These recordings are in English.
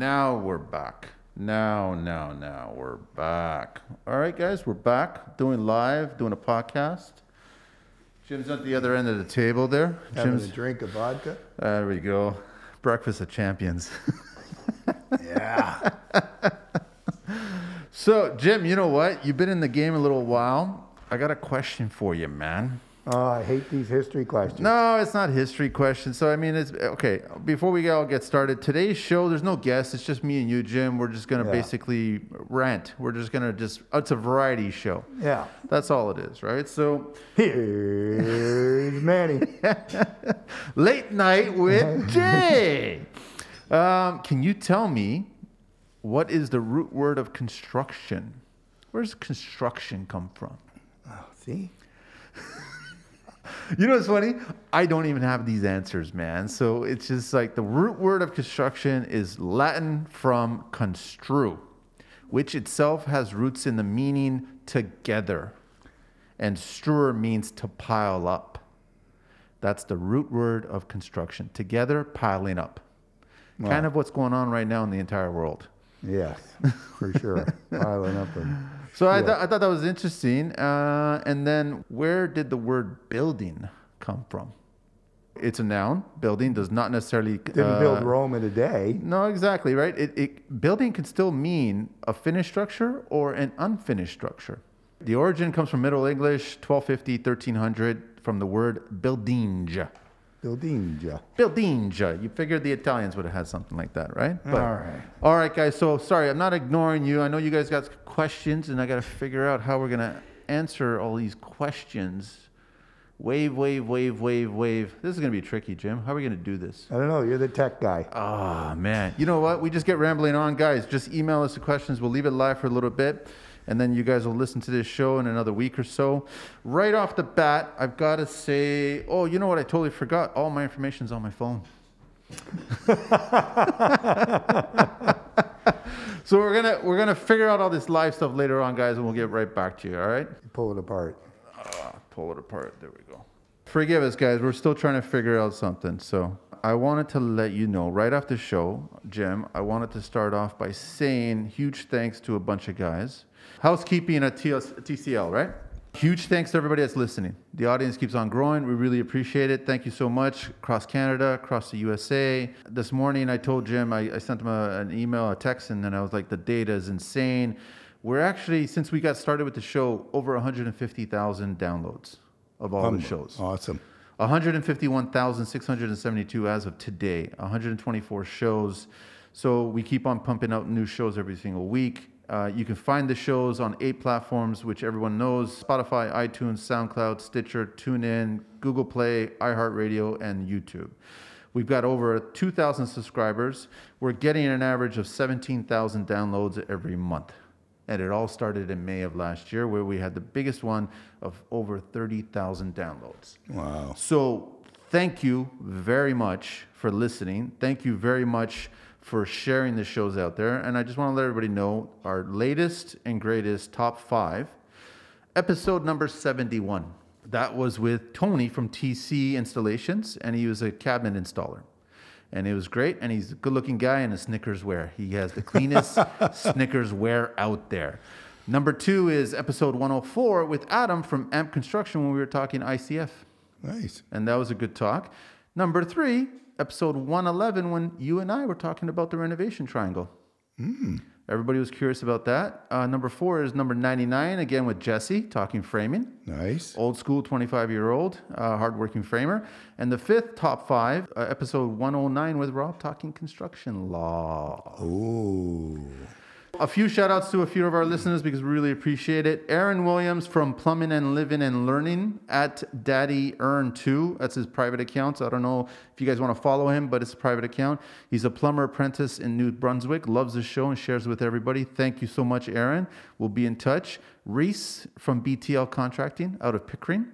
now we're back. Now, now, now we're back. All right, guys, we're back doing live, doing a podcast. Jim's at the other end of the table there. Having Jim's a drink of vodka. there we go. Breakfast of champions. Yeah. so, Jim, you know what? You've been in the game a little while. I got a question for you, man. Oh, I hate these history questions. No, it's not history questions. So I mean, it's okay. Before we all get started, today's show, there's no guests. It's just me and you, Jim. We're just gonna Yeah. basically rant. We're just gonna just. It's a variety show. Yeah. That's all it is, right? So Here's Manny. late night with Jay. Um, can you tell me what is the root word of construction? Where does construction come from? Oh, see? You know what's funny? I don't even have these answers, man. So it's just like the root word of construction is Latin from construe, which itself has roots in the meaning together. And struer means to pile up. That's the root word of construction. Together, piling up. Kind of what's going on right now in the entire world. Yes, for sure. Piling up and So I, thought I thought that was interesting. Uh, and then where did the word building come from? It's a noun. Building does not necessarily didn't uh, build Rome in a day. No, exactly right. It, it building can still mean a finished structure or an unfinished structure. The origin comes from Middle English, 1250, 1300, from the word buildinge. Buildinja. Buildinge. You figured the Italians would have had something like that, right? But- All right. all right, guys. So sorry, I'm not ignoring you. I know you guys got questions, and I got to figure out how we're gonna answer all these questions. Wave, wave, wave, wave, wave. This is gonna be tricky, Jim. How are we gonna do this? I don't know. You're the tech guy. Ah, man. You know what? We just get rambling on, guys. Just email us the questions. We'll leave it live for a little bit, and then you guys will listen to this show in another week or so. Right off the bat, I've got to say, oh, you know what? I totally forgot. All my information's on my phone. so we're gonna we're gonna figure out all this live stuff later on, guys, and we'll get right back to you. All right? Pull it apart. Ah, pull it apart. There we go. Forgive us, guys. We're still trying to figure out something. So I wanted to let you know right off the show, Jim. I wanted to start off by saying huge thanks to a bunch of guys. Housekeeping at TCL, right? Huge thanks to everybody that's listening. The audience keeps on growing. We really appreciate it. Thank you so much. Across Canada, across the USA. This morning, I told Jim, I, I sent him a, an email, a text, and then I was like, the data is insane. We're actually, since we got started with the show, over 150,000 downloads of all the shows. Awesome. 151,672 as of today, 124 shows. So we keep on pumping out new shows every single week. Uh, you can find the shows on eight platforms, which everyone knows Spotify, iTunes, SoundCloud, Stitcher, TuneIn, Google Play, iHeartRadio, and YouTube. We've got over 2,000 subscribers. We're getting an average of 17,000 downloads every month. And it all started in May of last year, where we had the biggest one of over 30,000 downloads. Wow. So, thank you very much for listening. Thank you very much for sharing the shows out there. And I just want to let everybody know our latest and greatest top five, episode number 71. That was with Tony from TC Installations, and he was a cabinet installer. And it was great, and he's a good looking guy and a Snickers wear. He has the cleanest Snickers wear out there. Number two is episode 104 with Adam from Amp Construction when we were talking ICF Nice. and that was a good talk. Number three, episode 111, when you and I were talking about the renovation triangle. Everybody was curious about that. Uh, number four is number 99, again with Jesse, talking framing. Nice. Old school, 25 year old, uh, hardworking framer. And the fifth, top five, uh, episode 109 with Rob, talking construction law. Ooh. A few shout outs to a few of our listeners because we really appreciate it. Aaron Williams from Plumbing and Living and Learning at Daddy Earn 2. That's his private account. So I don't know if you guys want to follow him, but it's a private account. He's a plumber apprentice in New Brunswick, loves the show and shares with everybody. Thank you so much, Aaron. We'll be in touch. Reese from BTL Contracting out of Pickering.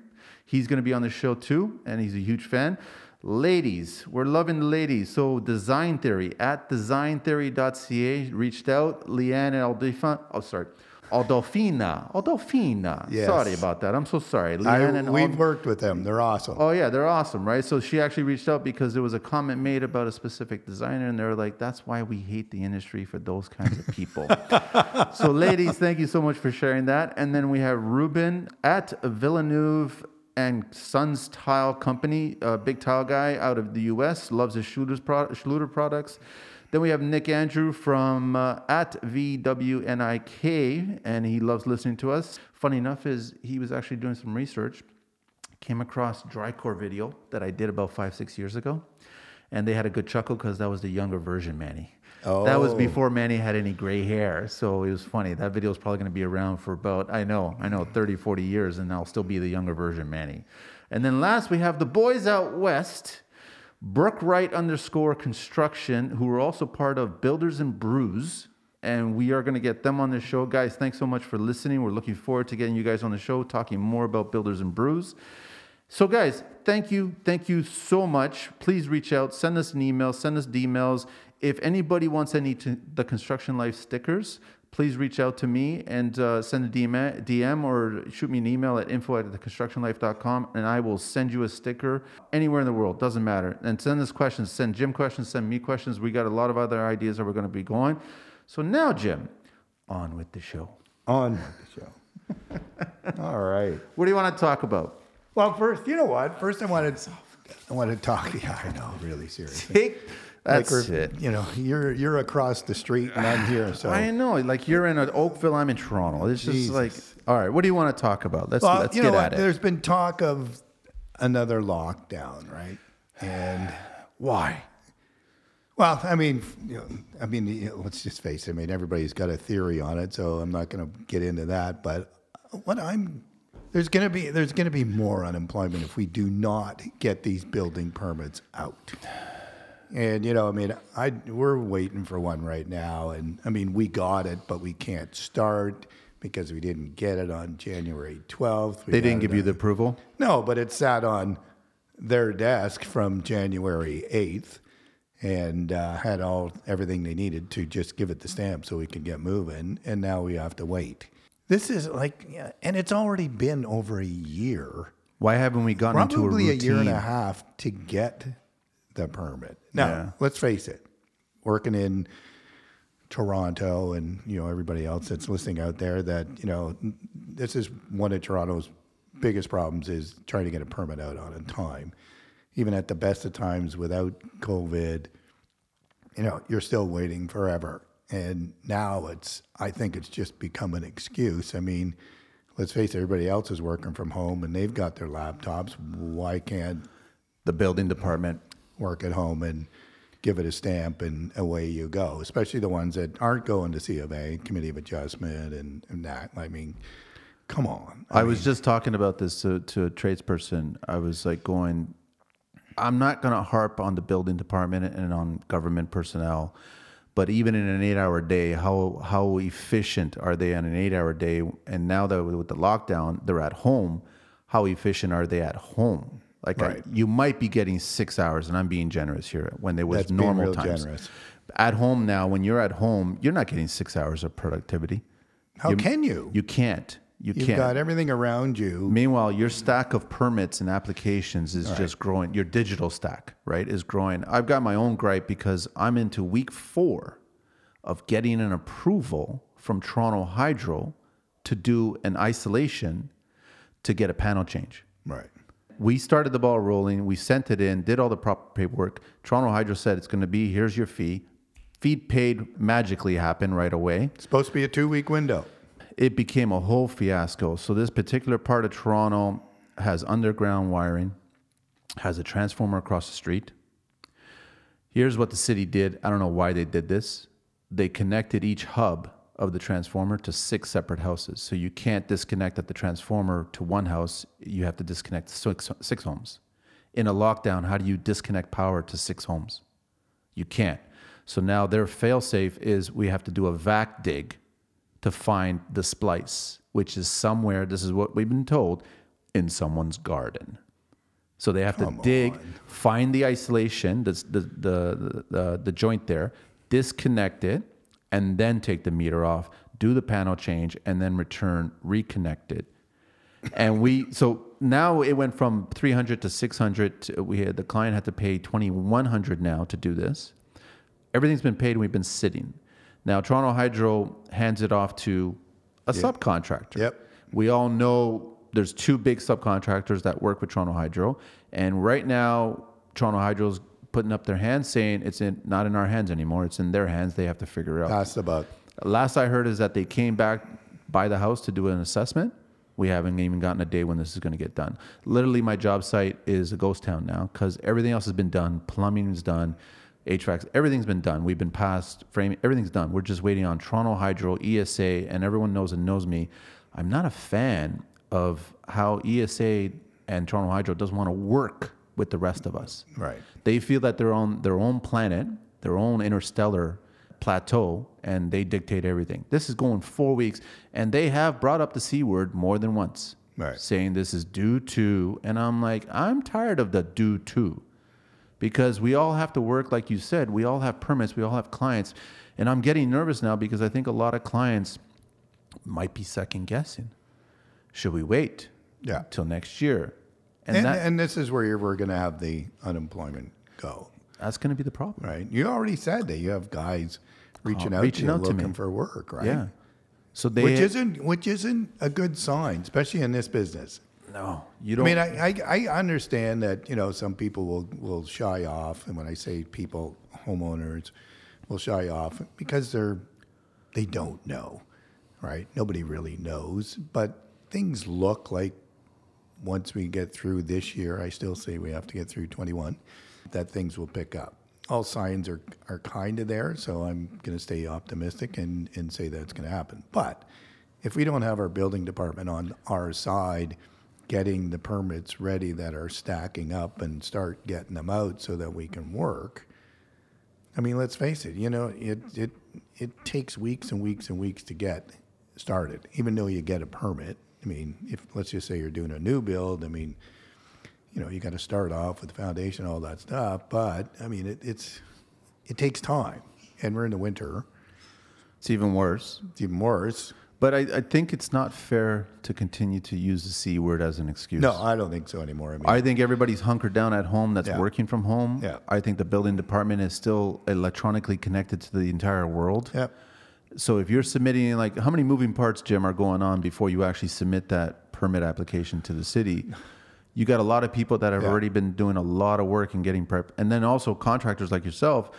He's going to be on the show too, and he's a huge fan. Ladies, we're loving the ladies. So Design Theory at designtheory.ca reached out. Leanne and oh sorry, Adolfina. Adolfina. Yes. Sorry about that. I'm so sorry. I, Leanne and we've Ald- worked with them. They're awesome. Oh yeah, they're awesome, right? So she actually reached out because there was a comment made about a specific designer, and they were like, "That's why we hate the industry for those kinds of people." so, ladies, thank you so much for sharing that. And then we have Ruben at Villeneuve and Sons Tile Company, a big tile guy out of the U.S. Loves his Schluter's pro- Schluter products. Then we have Nick Andrew from uh, at VWNIK, and he loves listening to us. Funny enough, is he was actually doing some research came across DRIcore video that I did about five, six years ago. And they had a good chuckle because that was the younger version Manny. That was Oh. before Manny had any gray hair. So it was funny. That video is probably going to be around for about, I know, I know, 30, 40 years, and I'll still be the younger version Manny. And then last, we have the boys out west, Brooke Wright underscore construction, who are also part of Builders and Brews. And we are going to get them on the show. Guys, thanks so much for listening. We're looking forward to getting you guys on the show, talking more about Builders and Brews. So, guys, thank you. Thank you so much. Please reach out, send us an email, send us emails. If anybody wants any to the Construction Life stickers, please reach out to me and uh, send a DM, DM or shoot me an email at info at theconstructionlife.com and I will send you a sticker anywhere in the world. Doesn't matter. And send us questions. Send Jim questions, send me questions. We got a lot of other ideas that we're going to be going. So, now, Jim, on with the show. On with the show. All right. What do you want to talk about? Well, first, you know what? First, I wanted, I wanted to talk. Yeah, I know, really seriously. Take. That's like it. You know, you're you're across the street and I'm here. So I know, like you're in Oakville, I'm in Toronto. It's just Jesus. like, all right, what do you want to talk about? Let's Well, let's you get know at it. There's been talk of another lockdown, right? And Why? well, I mean, you know, I mean, you know, let's just face it. I mean, everybody's got a theory on it, so I'm not going to get into that. But what I'm there's going to be there's going to be more unemployment if we do not get these building permits out. And you know, I mean, I we're waiting for one right now, and I mean, we got it, but we can't start because we didn't get it on January 12th. We They didn't give you the approval. no, but it sat on their desk from January 8th and uh, had all everything they needed to just give it the stamp so we could get moving. And now we have to wait. This is like, yeah, and it's already been over a year, Why haven't we gotten into a probably a, routine? year and a half to get the permit. Now, Yeah. let's face it, working in Toronto and you know everybody else that's listening out there that you know this is one of Toronto's biggest problems is trying to get a permit out on in time. Even at the best of times without COVID, you know, you're still waiting forever. And now it's I think it's just become an excuse. I mean, let's face it, everybody else is working from home and they've got their laptops. Why can't the building department. work at home and give it a stamp and away you go, especially the ones that aren't going to C of A, Committee of Adjustment, and, and that. I mean, come on. I was just talking about this to, to a tradesperson. I was like going, I'm not going to harp on the building department and on government personnel, but even in an eight-hour day, how how efficient are they on an eight-hour day? And now that with the lockdown, they're at home. How efficient are they at home? Like I- you might be getting six hours, and I'm being generous here. When there was That's normal real times, generous. at home now, when you're at home, you're not getting six hours of productivity. How can you? You can't. You You've can't. got everything around you. Meanwhile, your stack of permits and applications is just growing. Your digital stack, right, is growing. I've got my own gripe because I'm into week four of getting an approval from Toronto Hydro to do an isolation to get a panel change. Right. We started the ball rolling. We sent it in, did all the proper paperwork. Toronto Hydro said it's going to be here's your fee. Fee paid magically happened right away It's supposed to be a two week window. It became a whole fiasco. So this particular part of Toronto has underground wiring, has a transformer across the street. Here's what the city did. I don't know why they did this. They connected each hub of the transformer to six separate houses. So you can't disconnect at the transformer to one house. You have to disconnect six, six homes. In a lockdown, how do you disconnect power to six homes? You can't. So now their failsafe is we have to do a vac dig to find the splice, which is somewhere, this is what we've been told, in someone's garden. So they have to dig, find the isolation, the, the, the, the, the joint there, disconnect it, and then take the meter off. do the panel change, and then return, reconnect it. And we so now it went from 300 to 600. To, we had the client had to pay 2100 now to do this. Everything's been paid and we've been sitting. Now Toronto Hydro hands it off to a subcontractor. Yep. We all know there's two big subcontractors that work with Toronto Hydro, and right now Toronto Hydro's putting up their hands saying it's in not in our hands anymore. It's in their hands. They have to figure it out. Pass the buck. Last I heard is that they came back by the house to do an assessment. We haven't even gotten a day when this is going to get done. Literally, my job site is a ghost town now because everything else has been done. Plumbing is done, HVAC, everything's been done. We've been past framing, everything's done. We're just waiting on Toronto Hydro, ESA, and everyone knows and knows me. I'm not a fan of how ESA and Toronto Hydro doesn't want to work with the rest of us. Right. They feel that they're on their own planet, their own interstellar plateau, and they dictate everything. This is going four weeks, and they have brought up the C word more than once, Right. saying this is due to. And I'm like, I'm tired of the due to because we all have to work, like you said, we all have permits, we all have clients. And I'm getting nervous now because I think a lot of clients might be second guessing. Should we wait Yeah. till next year? And, And, that, and this is where you're, we're going to have the unemployment go, that's going to be the problem. right? You already said that you have guys reaching Oh, out reaching to you out to looking me. for work, right? Yeah. So they Which isn't which isn't a good sign, especially in this business. No, you I don't. mean, I, I, I understand that you know some people will, will shy off, and when I say people, homeowners will shy off because they're they don't know, right? Nobody really knows, but things look like once we get through this year, I still say we have to get through 21, that things will pick up. All signs are, are kind of there, so I'm going to stay optimistic and, and say that's going to happen. But if we don't have our building department on our side, getting the permits ready that are stacking up and start getting them out so that we can work, I mean, let's face it. You know, it it it takes weeks and weeks and weeks to get started, even though you get a permit. I mean, if let's just say you're doing a new build, I mean, you know, you got to start off with the foundation, all that stuff. But I mean, it, it's it takes time, and we're in the winter. it's even worse. It's even worse. But I, I think it's not fair to continue to use the C word as an excuse. No, I don't think so anymore. I mean, I think everybody's hunkered down at home that's Yeah. working from home. Yeah. I think the building department is still electronically connected to the entire world. yeah, So if you're submitting, like, how many moving parts, Jim, are going on before you actually submit that permit application to the city? You got a lot of people that have Yeah. already been doing a lot of work and getting prep, and then also contractors like yourself.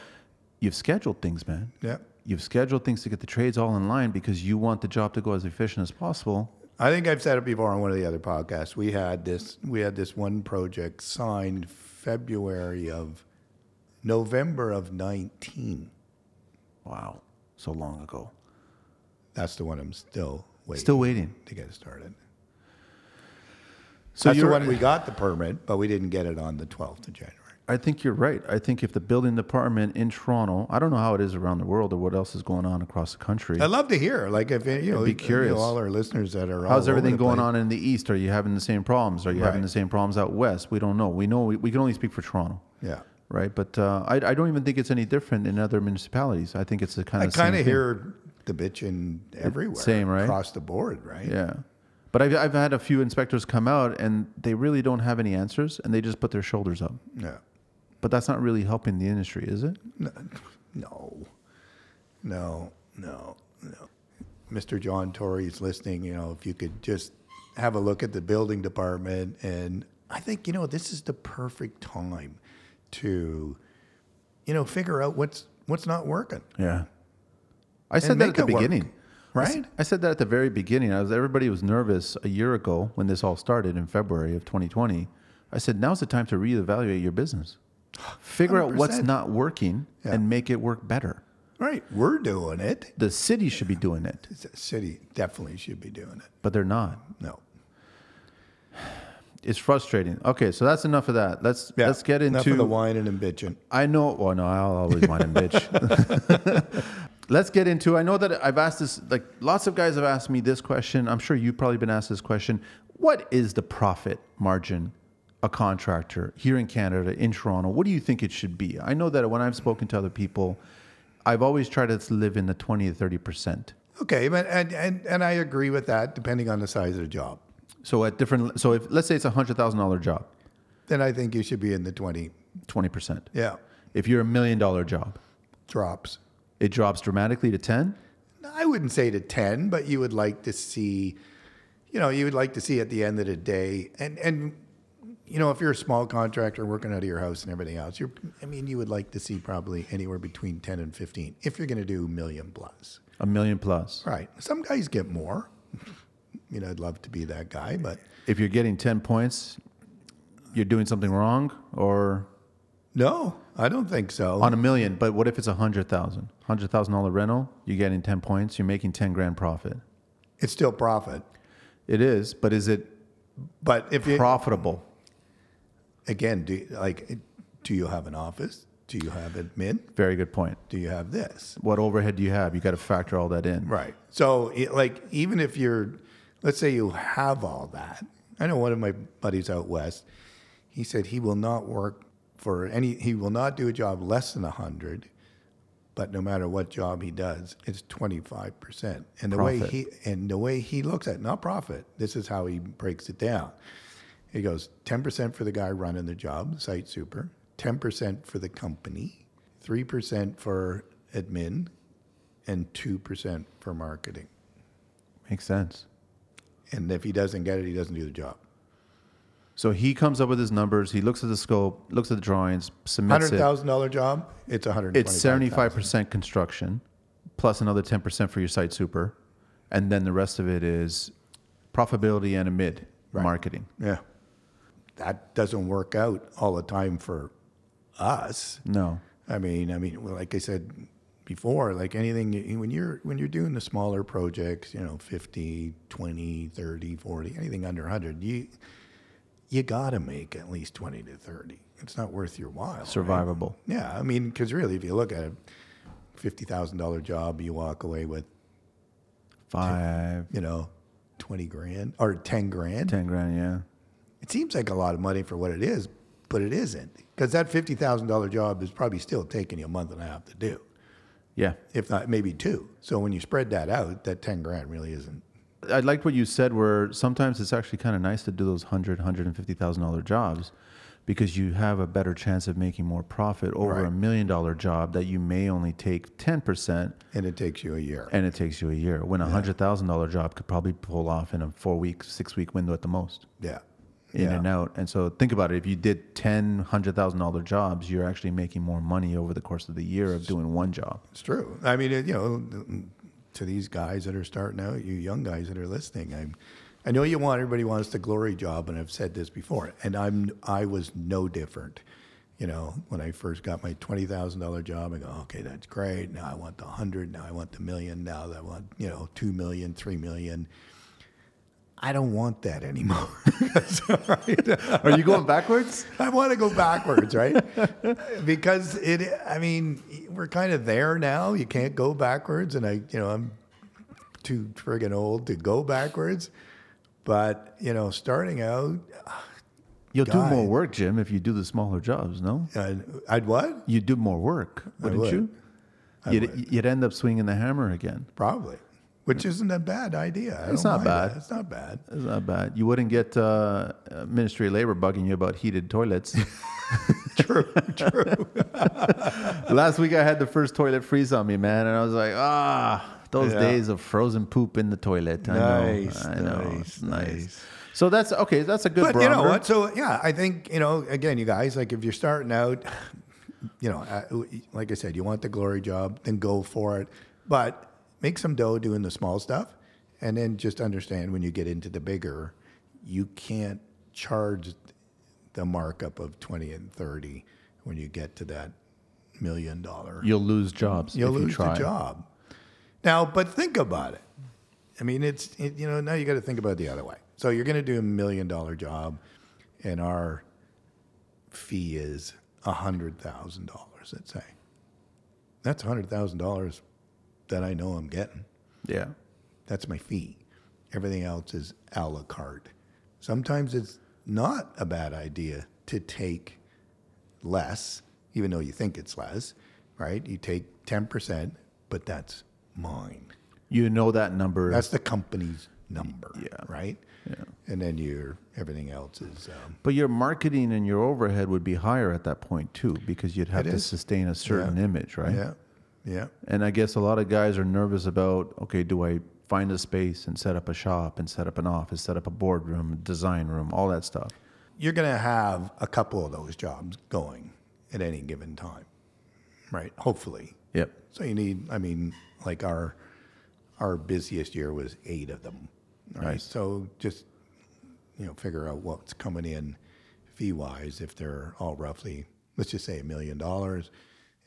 You've scheduled things, man. yeah. You've scheduled things to get the trades all in line because you want the job to go as efficient as possible. I think I've said it before on one of the other podcasts. We had this we had this one project signed February of November of 19. Wow, so long ago. That's the one I'm still waiting Still waiting. to get started. So That's the one we got the permit, but we didn't get it on the 12th of January. I think you're right. I think if the building department in Toronto, I don't know how it is around the world or what else is going on across the country. I'd love to hear, like, if you know, be you know, curious. all our listeners that are all How's everything going on in the east? Are you having the same problems? Are you having the same problems out west? We don't know. We know we, we can only speak for Toronto, Yeah, right? But uh, I, I don't even think it's any different in other municipalities. I think it's the kind I of I kind of hear the bitching everywhere, same, right? across the board, right? Yeah. But I've, I've had a few inspectors come out and they really don't have any answers and they just put their shoulders up. Yeah. But that's not really helping the industry, is it? No, no, no, no, no. Mr. John Tory is listening. You know, if you could just have a look at the building department, and I think you know this is the perfect time to, you know, figure out what's what's not working. Yeah. I said that at the it work, beginning. Right? I said that at the very beginning. I was everybody was nervous a year ago when this all started in February of 2020. I said now's the time to reevaluate your business. Figure out what's not working Yeah. and make it work better. Right, we're doing it. The city should be doing it, The city definitely should be doing it. but they're not. No, It's frustrating. Okay, so that's enough of that. Let's yeah. let's get into the whining and bitching. I know. Well, no, I'll always whine and bitch. Let's get into. I know that I've asked this. Like lots of guys have asked me this question. I'm sure you've probably been asked this question. What is the profit margin a contractor here in Canada, in Toronto? What do you think it should be? I know that when I've spoken to other people, I've always tried to live in the 20 to 30 percent. Okay, but and, and and I agree with that. Depending on the size of the job, So at different, so if let's say it's a hundred thousand dollar job, then I think you should be in the twenty. twenty percent. Yeah, If you're a million dollar job, drops. it drops dramatically to ten. I wouldn't say to 10, but you would like to see, you know, you would like to see at the end of the day, and, and, you know, if you're a small contractor working out of your house and everything else, you're, I mean, you would like to see probably anywhere between 10 and 15 if you're going to do million plus. A million plus. Right. Some guys get more. You know, I'd love to be that guy, but If you're getting ten points, you're doing something wrong, or no, I don't think so. on a million. But what if it's a hundred thousand? Hundred thousand dollar rental, you're getting ten points. You're making ten grand profit. it's still profit. It is, but is it But if profitable? Again, do, like, do you have an office? Do you have admin? Very good point. Do you have this? What overhead do you have? You got to factor all that in. Right. So, it- like, even if you're, let's say you have all that. I know one of my buddies out west. He said he will not work for any. He will not do a job less than a hundred. But no matter what job he does, it's twenty five percent. And the way he and the way he looks at it, not profit. This is how he breaks it down. He goes ten percent for the guy running the job, site super. Ten percent for the company. Three percent for admin and 2% for marketing. Makes sense. And if he doesn't get it, he doesn't do the job. So he comes up with his numbers. He looks at the scope, looks at the drawings, submits it. $100,000 job, it's 125 It's seventy-five percent construction, plus another ten percent for your site super, and then the rest of it is profitability and a mid marketing. Yeah. That doesn't work out all the time for us. No, I mean, I mean, well, like I said before, like anything when you're when you're doing the smaller projects, you know, 50, 20, 30, 40, anything under 100, you you got to make at least 20 to 30. It's not worth your while. right? survivable. Yeah, I mean, because really, if you look at a fifty thousand dollar job, you walk away with Five, you know twenty grand or ten grand. ten grand. Yeah, It seems like a lot of money for what it is, but it isn't because that fifty thousand dollar job is probably still taking you a month and a half to do, yeah. if not maybe two. So when you spread that out, that ten grand really isn't. I liked what you said. Where sometimes it's actually kind of nice to do those hundred, hundred and fifty thousand dollar jobs, because you have a better chance of making more profit over Right. a million dollar job that you may only take ten percent, And it takes you a year. and it takes you a year. When a hundred thousand dollar job could probably pull off in a four week, six week window at the most. Yeah. In yeah. and out. And so think about it. If you did ten hundred thousand dollar jobs, you're actually making more money over the course of the year of doing one job. It's true. I mean, it, you know, to these guys that are starting out, you young guys that are listening, I'm. I know you want everybody wants the glory job, and I've said this before, and I'm I was no different. You know, when I first got my twenty thousand dollar job, I go, okay, that's great. Now I want the hundred. Now I want the million. Now I want you know two million, three million. I don't want that anymore. Are you going backwards? I want to go backwards, right? because it, I mean, we're kind of there now. You can't go backwards, and I, you know, I'm too friggin' old to go backwards. But you know, starting out, You'll do more work, Jim, if you do the smaller jobs. No, uh, I'd what? you'd do more work, wouldn't would. you? You'd, would. you'd end up swinging the hammer again. Probably, which isn't a bad idea. I It's don't bad. that. It's not bad. It's not bad. You wouldn't get uh, uh, Ministry of Labor bugging you about heated toilets. True, true. Last week I had the first toilet freeze on me, man, and I was like, ah, those Yeah. days of frozen poop in the toilet. I Nice, know, I know, nice, nice. nice. So that's okay. That's a good. But you know what? So yeah, I think you know. Again, you guys, like if you're starting out, you know, uh, like I said, you want the glory job, then go for it. But make some dough doing the small stuff, and then just understand when you get into the bigger, you can't charge the markup of twenty and thirty when you get to that million dollar. You'll lose jobs. You'll if you lose try. the job. Now, but think about it. I mean, it's it, you know now you got to think about it the other way. So you're going to do a million dollar job, and our fee is a hundred thousand dollars. Let's say that's a hundred thousand dollars that I know I'm getting. Yeah. That's my fee. Everything else is a la carte. Sometimes it's not a bad idea to take less, even though you think it's less, right? You take 10%, but that's mine. You know that number. That's the company's number, Yeah. right? Yeah. And then your everything else is um, But your marketing and your overhead would be higher at that point too, because you'd have to is. sustain a certain image, right? yeah, yeah, And I guess a lot of guys are nervous about, okay, do I find a space and set up a shop and set up an office, set up a boardroom, design room, all that stuff. you're going to have a couple of those jobs going at any given time, right? Hopefully. Yep. So you need, I mean, like our our busiest year was eight of them, right? Nice. So just you know, figure out what's coming in fee wise if they're all roughly, let's just say a million dollars,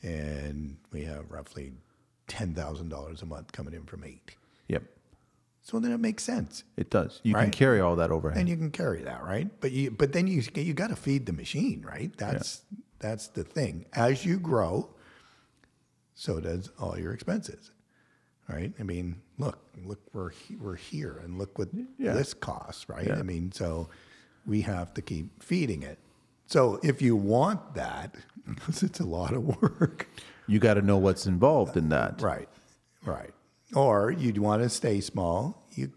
and we have roughly ten thousand dollars a month coming in from eight. Yep. So then it makes sense, It does. You can carry all that overhead. and you can carry that, right? But you, but then you you got to feed the machine, right? That's that's the thing. As you grow, so does all your expenses, right? I mean, look, look, we're we're here, and look what Yeah. this costs, right? Yeah. I mean, so we have to keep feeding it. So if you want that, because it's a lot of work, you got to know what's involved in that. right, right, or you'd want to stay small, you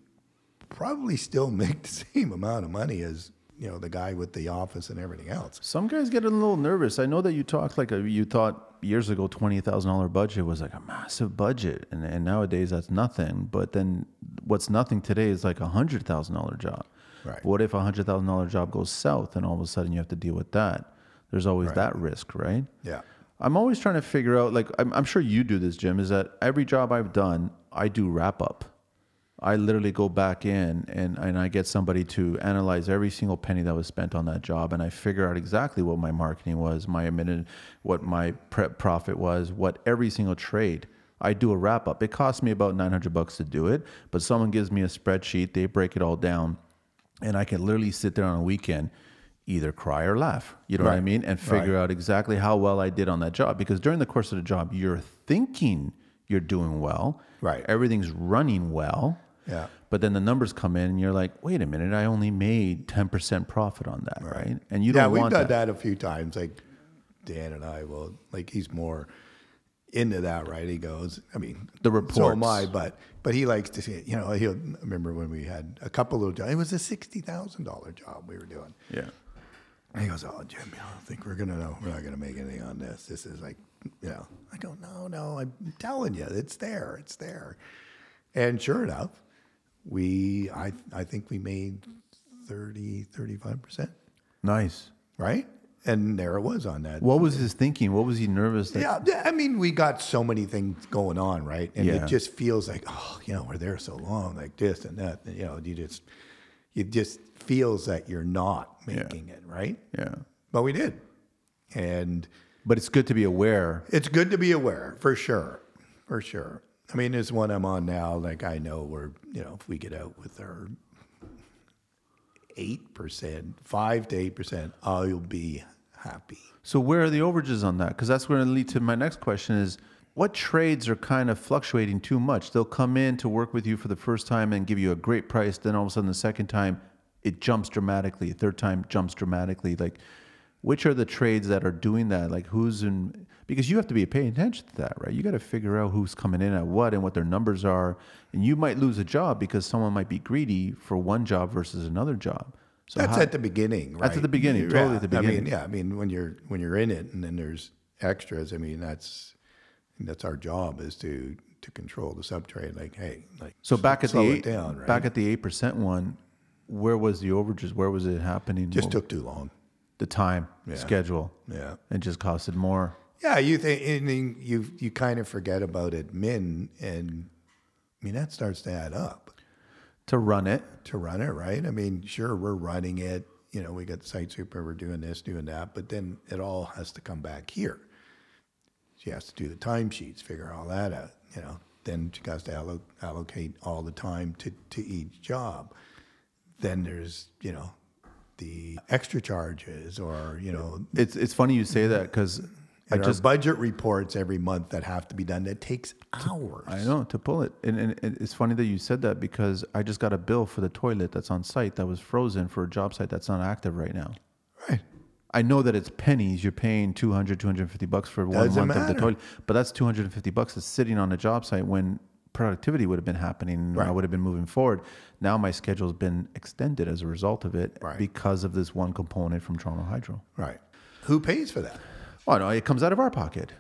probably still make the same amount of money as you know the guy with the office and everything else. Some guys get a little nervous. I know that you talked like a, you thought years ago twenty thousand dollar budget was like a massive budget, and, and nowadays that's nothing. But then what's nothing today is like a hundred thousand dollar job. Right. What if a hundred thousand dollar job goes south, and all of a sudden you have to deal with that? There's always that risk, right? Yeah. I'm always trying to figure out, like, I'm, I'm sure you do this, Jim, is that every job I've done, I do wrap up. I literally go back in and, and I get somebody to analyze every single penny that was spent on that job. And I figure out exactly what my marketing was, my minute, what my prep profit was, what every single trade. I do a wrap up. It costs me about 900 bucks to do it, but someone gives me a spreadsheet, they break it all down, and I can literally sit there on a weekend, either cry or laugh. You know what I mean? And figure out exactly how well I did on that job. Because during the course of the job, you're thinking you're doing well. Right. Everything's running well. Yeah. But then the numbers come in and you're like, wait a minute, I only made 10% profit on that, right? And you yeah, don't we've done that. that. a few times. Like Dan and I will, like he's more into that, right? He goes, I mean, The So am. I, but but he likes to see it. You know, he'll remember when we had a couple little jobs. It was a sixty thousand dollar job we were doing. Yeah. And he goes, "Oh, Jim, I don't think we're gonna know. We're not gonna make anything on this. This is like, you know." I go, "No, no. I'm telling you, it's there. It's there." And sure enough, we, I, I think we made 30, 35 percent, Nice. right? And there it was on that. What was his thinking? What was he nervous that Yeah, yeah, I mean, we got so many things going on, right? And Yeah. it just feels like, oh, you know, we're there so long, like this and that. You know, you just, it just feels that you're not making it, right? Yeah. But we did, and But it's good to be aware. it's good to be aware for sure, for sure. I mean, there's one I'm on now. Like I know we're, you know, if we get out with our eight percent, five to eight percent, I'll be happy. So where are the overages on that? Because that's going to lead to my next question is what trades are kind of fluctuating too much? They'll come in to work with you for the first time and give you a great price. Then all of a sudden the second time it jumps dramatically. Third time jumps dramatically. Like which are the trades that are doing that? Like who's in, because you have to be paying attention to that, right? You got to figure out who's coming in at what and what their numbers are. And you might lose a job because someone might be greedy for one job versus another job. So That's how- at the beginning, right? That's at the beginning, totally at the I beginning. mean, yeah, I mean, when you're when you're in it, and then there's extras. I mean, that's that's our job is to to control the subtrade. Like, hey, like So back at the it eight, down, right? back at the eight percent one, where was the overages? Where was it happening? just What- took too long. the time Yeah. schedule. Yeah. and just costed more. Yeah, you think you you kind of forget about admin, and I mean that starts to add up to run it. to run it, right? I mean, sure, we're running it. You know, we got site super, we're doing this, doing that, but then it all has to come back here. She has to do the timesheets, figure all that out. You know, then she has to allo- allocate all the time to, to each job. Then there's you know the extra charges, or you know, It's it's funny you say that because I just our budget reports every month that have to be done. That takes hours. I know to pull it, and, and and it's funny that you said that because I just got a bill for the toilet that's on site that was frozen for a job site that's not active right now. Right. I know that it's pennies. You're paying 200, 250 bucks for one Doesn't month of the toilet, but that's 250 bucks that's sitting on a job site when productivity would have been happening. and I would have been moving forward. Now my schedule's been extended as a result of it Right. because of this one component from Toronto Hydro. Right. Who pays for that? Well, no, oh, it comes out of our pocket,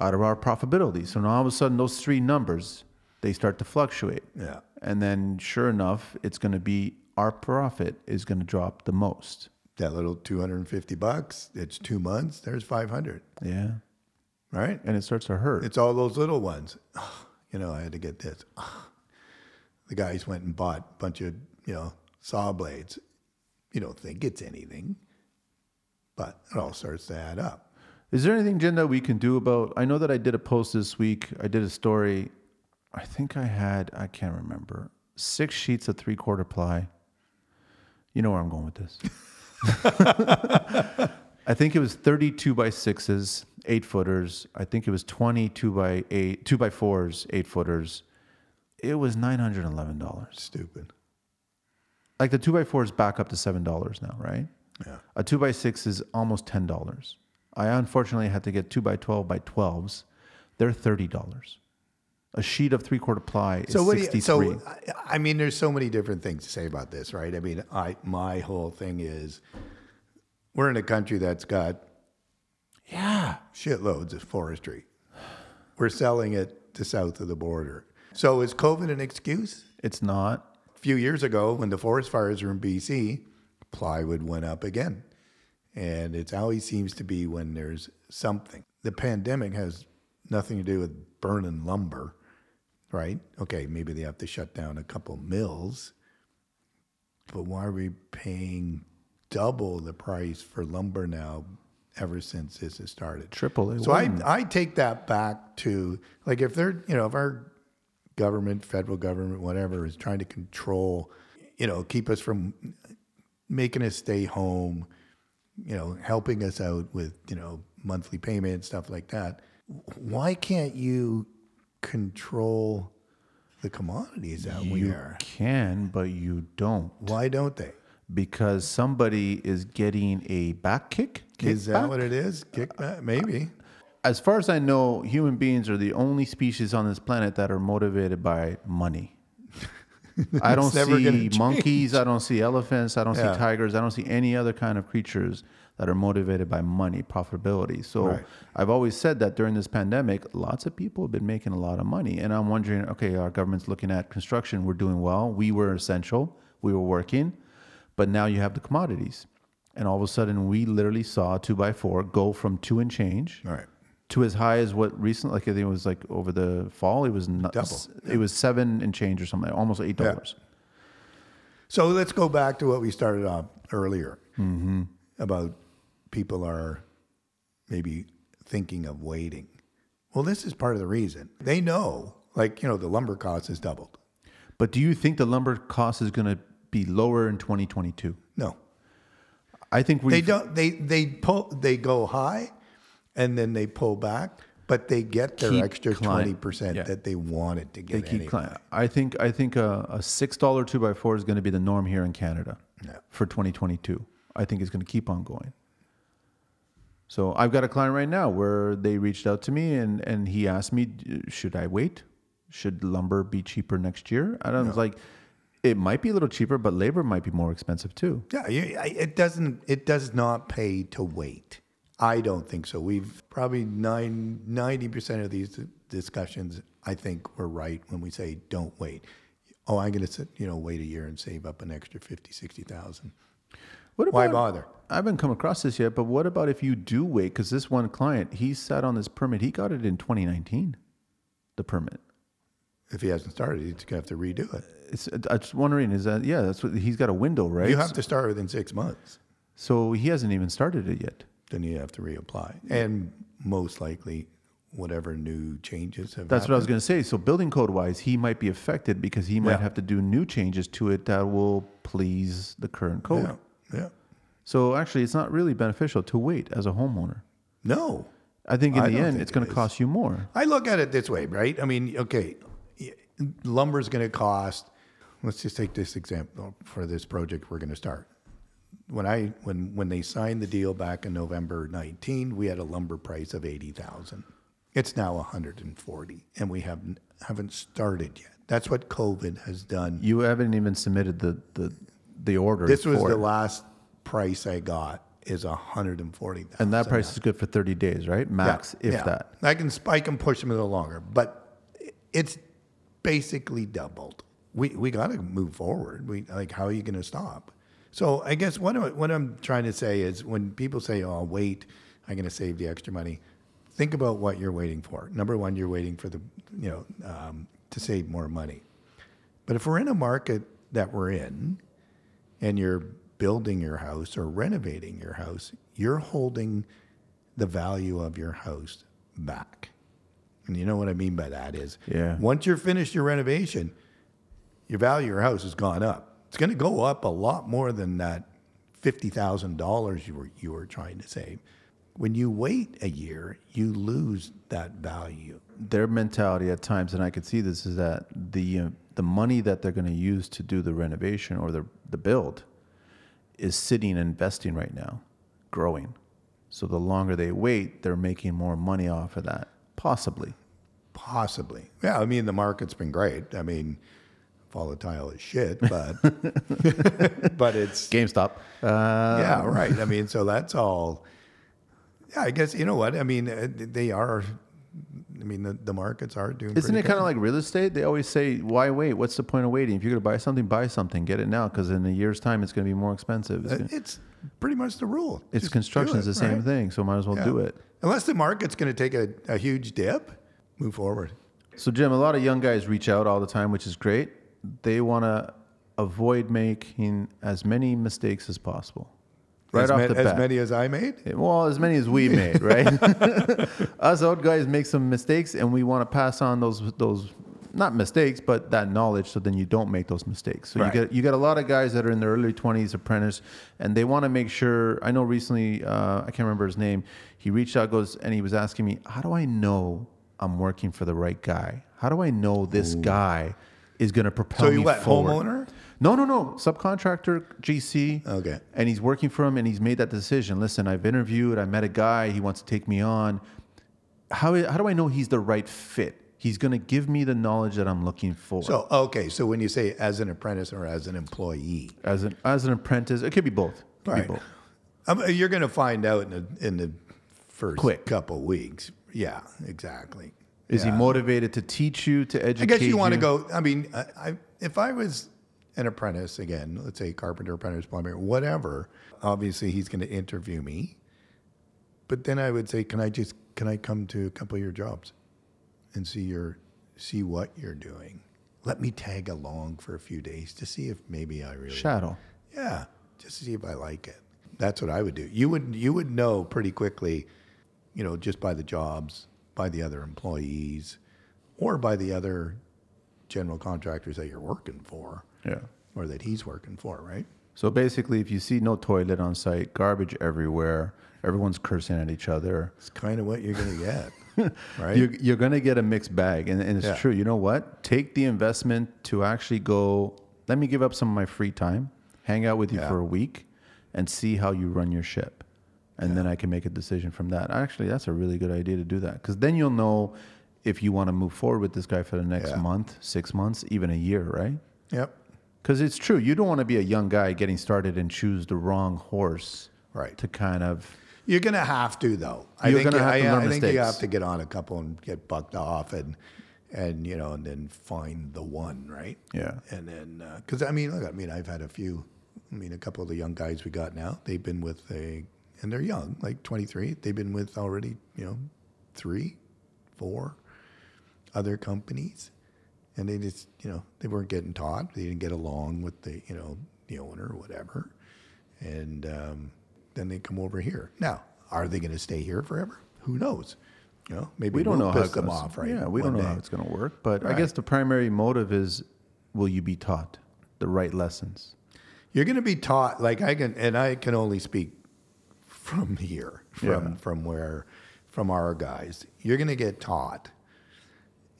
out of our profitability. So now all of a sudden, those three numbers they start to fluctuate. Yeah. And then, sure enough, it's going to be our profit is going to drop the most. That little 250 bucks, it's two months, there's 500, Yeah. right? And it starts to hurt. It's all those little ones. You know, I had to get this. The guys went and bought a bunch of, you know, saw blades. You don't think it's anything, but it all starts to add up. Is there anything, Jen, that we can do about? I know that I did a post this week. I did a story. I think I had, I can't remember, six sheets of three quarter ply. You know where I'm going with this. I think it was 32 by sixes, eight footers. I think it was 22 by eight, two by fours, eight footers. It was $911. Stupid. Like the two by fours back up to $7 now, right? Yeah. A two by six is almost ten dollars. I unfortunately had to get two by twelve by twelves. They're thirty dollars. A sheet of three quarter ply is So what do sixty you, so I- I mean, there's so many different things to say about this, right? I mean, I my whole thing is we're in a country that's got yeah, shitloads of forestry. We're selling it to south of the border. So is COVID an excuse? it's not. A few years ago, when the forest fires were in BC, plywood went up again. And it always seems to be when there's something. The pandemic has nothing to do with burning lumber, right? Okay, maybe they have to shut down a couple mills, but why are we paying double the price for lumber now ever since this has started? Triple So I. I take that back to like if they're you know if our government, federal government, whatever is trying to control, you know, keep us from making us stay home, you know, helping us out with you know monthly payment stuff like that. Why can't you control the commodities that we You are? can, but you don't Why don't they? because somebody is getting a back kick. Is that kickback? what it is? Kickback? Maybe. As far as I know, human beings are the only species on this planet that are motivated by money. I don't see monkeys. I don't see elephants. I don't Yeah. see tigers. I don't see any other kind of creatures that are motivated by money, profitability. So Right. I've always said that during this pandemic, lots of people have been making a lot of money. And I'm wondering, okay, our government's looking at construction. We're doing well. We were essential. We were working. But now you have the commodities. And all of a sudden, we literally saw a two by four go from two and change All right. To as high as what recently, like I think it was like over the fall, it was not, Double. It was seven and change or something, almost eight dollars. So let's go back to what we started off earlier mm-hmm. about people are maybe thinking of waiting. Well, this is part of the reason. They know, like, you know, the lumber cost has doubled. But do you think the lumber cost is going to be lower in 2022? No. I think we. They don't they they pull they go high and then they pull back, but they get their Keep extra twenty percent Yeah. that they wanted to They get keep anyway. climbing. I think I think a, a six dollar two by four is going to be the norm here in Canada Yeah. for 2022. I think it's going to keep on going. So I've got a client right now where they reached out to me and and he asked me, should I wait? Should lumber be cheaper next year? And I was like, it might be a little cheaper, but labor might be more expensive too. Yeah, it doesn't. It does not pay to wait. I don't think so. We've probably nine ninety percent of these discussions. I think we're right when we say don't wait. Oh, I'm going to you know wait a year and save up an extra 50, 60,000. What Why bother? I haven't come across this yet, but what about if you do wait? Because this one client, he sat on this permit. He got it in 2019, the permit. If he hasn't started, he's going to have to redo it. It's, I'm just wondering, is that, yeah, that's what he's got a window, right? You have to start within six months. So he hasn't even started it yet. Then you have to reapply, and most likely, whatever new changes have. That's what I was going to say. So building code wise, he might be affected because he might Yeah. have to do new changes to it that will please the current code. Yeah, yeah. So actually, it's not really beneficial to wait as a homeowner. No, I think in I the end, it's it going to cost you more. I look at it this way, right? I mean, okay, lumber is going to cost. Let's just take this example for this project we're going to start. When I when when they signed the deal back in November 19, we had a lumber price of 80,000. It's now 140, and we haven't haven't started yet. That's what COVID has done. You haven't even submitted the the, the order. This was the it. last price I got is 140. and that price is good for 30 days, right? Max, if that. I can I can push them a little longer, but it's basically doubled. We we got to move forward. We like how are you going to stop? So I guess what I, what I'm trying to say is when people say, "Oh, wait, I'm going to save the extra money," think about what you're waiting for. Number one, you're waiting for the you know um, to save more money. But if we're in a market that we're in, and you're building your house or renovating your house, you're holding the value of your house back. And you know what I mean by that is Yeah. once you're finished your renovation, your value of your house has gone up. It's going to go up a lot more than that fifty thousand dollars you were you were trying to save. When you wait a year, you lose that value. Their mentality at times, and I could see this, is that the uh, the money that they're going to use to do the renovation or the the build is sitting and investing right now, growing. So the longer they wait, they're making more money off of that, possibly. Possibly. Yeah, I mean the market's been great. I mean volatile as shit, but but it's GameStop. Uh, yeah, right. I mean, so that's all. Yeah, I guess you know what I mean. uh, They are. I mean, the, the markets are doing. Isn't it kind of like real estate? They always say, "Why wait? What's the point of waiting? If you're going to buy something, buy something. Get it now, because in a year's time, it's going to be more expensive." It's, Uh, gonna- It's pretty much the rule. it's Just construction do is the same right? thing, so might as well Yeah. do it. Unless the market's going to take a, a huge dip, move forward. So, Jim, a lot of young guys reach out all the time, which is great. They want to avoid making as many mistakes as possible. Right as, off ma- the as bat. many as I made. Well, as many as we made, right? Us old guys make some mistakes, and we want to pass on those those not mistakes, but that knowledge, so then you don't make those mistakes. So Right. you get you get a lot of guys that are in their early twenties, apprentice, and they want to make sure. I know recently, uh, I can't remember his name. He reached out, goes, and he was asking me, "How do I know I'm working for the right guy? How do I know this guy is going to propel So me you what? forward?" Homeowner? No, no, no. Subcontractor, GC. Okay. And he's working for him and he's made that decision. Listen, I've interviewed, I met a guy, he wants to take me on. How, how do I know he's the right fit? He's going to give me the knowledge that I'm looking for. So okay, so when you say as an apprentice or as an employee, as an as an apprentice, it could be both. Could Right. be both. um, you're going to find out in the in the first Quick. couple weeks. Yeah, exactly. Is Yeah. he motivated to teach you, to educate? I guess you want to go. I mean, I, I, if I was an apprentice again, let's say carpenter, apprentice, plumber, whatever. Obviously, he's going to interview me, but then I would say, can I just can I come to a couple of your jobs and see your see what you're doing? Let me tag along for a few days to see if maybe I really Shadow. yeah, just to see if I like it. That's what I would do. You would you would know pretty quickly, you know, just by the jobs, by the other employees, or by the other general contractors that you're working for, Yeah. or that he's working for, right? So basically, if you see no toilet on site, garbage everywhere, everyone's cursing at each other, It's kind of what you're going to get, right? You're, you're going to get a mixed bag. And, and it's Yeah. true. You know what? Take the investment to actually go, let me give up some of my free time, hang out with you Yeah. for a week, and see how you run your ship. And then I can make a decision from that. Actually, that's a really good idea to do that. Because then you'll know if you want to move forward with this guy for the next Yeah. month, six months, even a year, right? yep, Because it's true. You don't want to be a young guy getting started and choose the wrong horse Right. to kind of. you're going to have to though. I You're think gonna you, have to I, learn I think you have to get on a couple and get bucked off and and you know and then find the one, right? Yeah. And then, uh, because I mean, look, I mean, I've had a few. I mean, a couple of the young guys we got now, they've been with a, and they're young, like 23. They've been with already, you know, three, four other companies, and they just, you know, they weren't getting taught. They didn't get along with the, you know, the owner or whatever, and um, then they come over here. Now, are they going to stay here forever? Who knows? You know, maybe We don't we'll know how piss it them goes. off, right? Yeah, we don't know how it's going to work. But I guess the primary motive is will you be taught the right lessons? You're going to be taught, like I can, and I can only speak from here, from Yeah. from where, from our guys. You're going to get taught.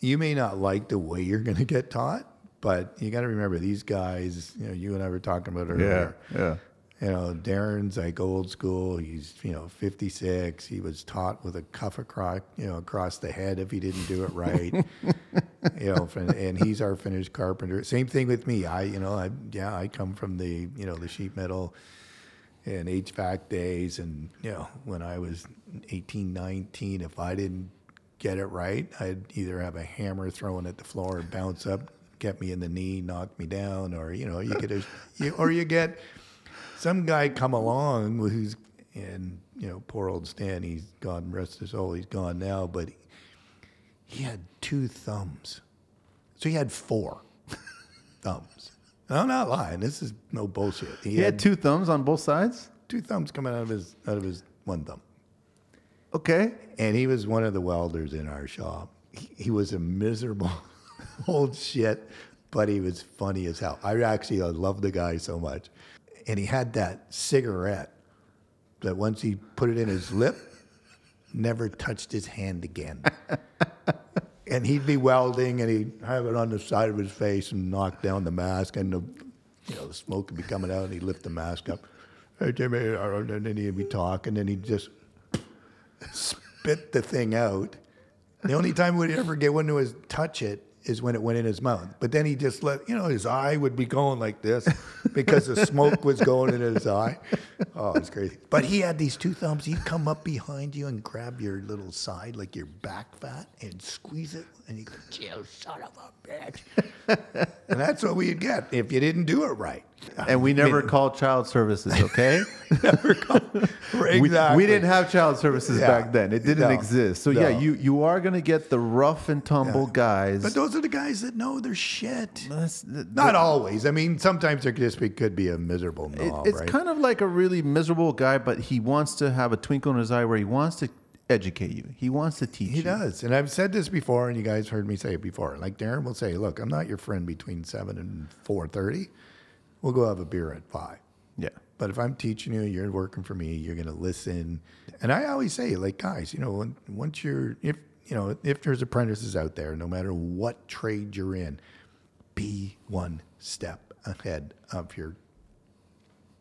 You may not like the way you're going to get taught, but you got to remember these guys. You know, you and I were talking about earlier. yeah. yeah. You know, Darren's like old school. He's you know 56. He was taught with a cuff across you know across the head if he didn't do it right. you know, and he's our finished carpenter. Same thing with me. I you know I yeah I come from the you know the sheet metal and HVAC days, and you know when I was 18, 19, if I didn't get it right, I'd either have a hammer thrown at the floor and bounce up, get me in the knee, knock me down, or you know you get a, you, or you get some guy come along who's and you know poor old Stan, he's gone rest his soul, he's gone now, but he had two thumbs, so he had four thumbs. I'm not lying. This is no bullshit. He had two thumbs on both sides. two thumbs coming out of his out of his one thumb. Okay. And he was one of the welders in our shop. He, he was a miserable old shit, but he was funny as hell. I actually I loved the guy so much. And he had that cigarette that once he put it in his lip, never touched his hand again. and he'd be welding and he'd have it on the side of his face and knock down the mask and the you know, the smoke would be coming out and he'd lift the mask up. Hey Jimmy, and then he'd be talking and then he'd just spit the thing out. The only time we'd ever get one to touch it is when it went in his mouth. But then he just let you know his eye would be going like this because the smoke was going in his eye. Oh, it's crazy. But he had these two thumbs. He'd come up behind you and grab your little side, like your back fat, and squeeze it, and you go, "You son of a bitch." and that's what we'd get if you didn't do it right. And we never called child services, okay? we, Exactly. we didn't have child services Yeah. back then. It didn't No. exist. So yeah, you you are gonna get the rough and tumble guys. But those are the guys that know their shit. That's- th- Not always. I mean, sometimes there could just be, could be a miserable it- it's right? kind of like a really miserable guy, but he wants to have a twinkle in his eye where he wants to educate you. He wants to teach you. he you. does, and I've said this before, and you guys heard me say it before. Like Darren will say, "Look, I'm not your friend between seven and four thirty. We'll go have a beer at five. Yeah. But if I'm teaching you, you're working for me. You're going to listen. And I always say, like guys, you know, once you're, if you know, if there's apprentices out there, no matter what trade you're in, be one step ahead of your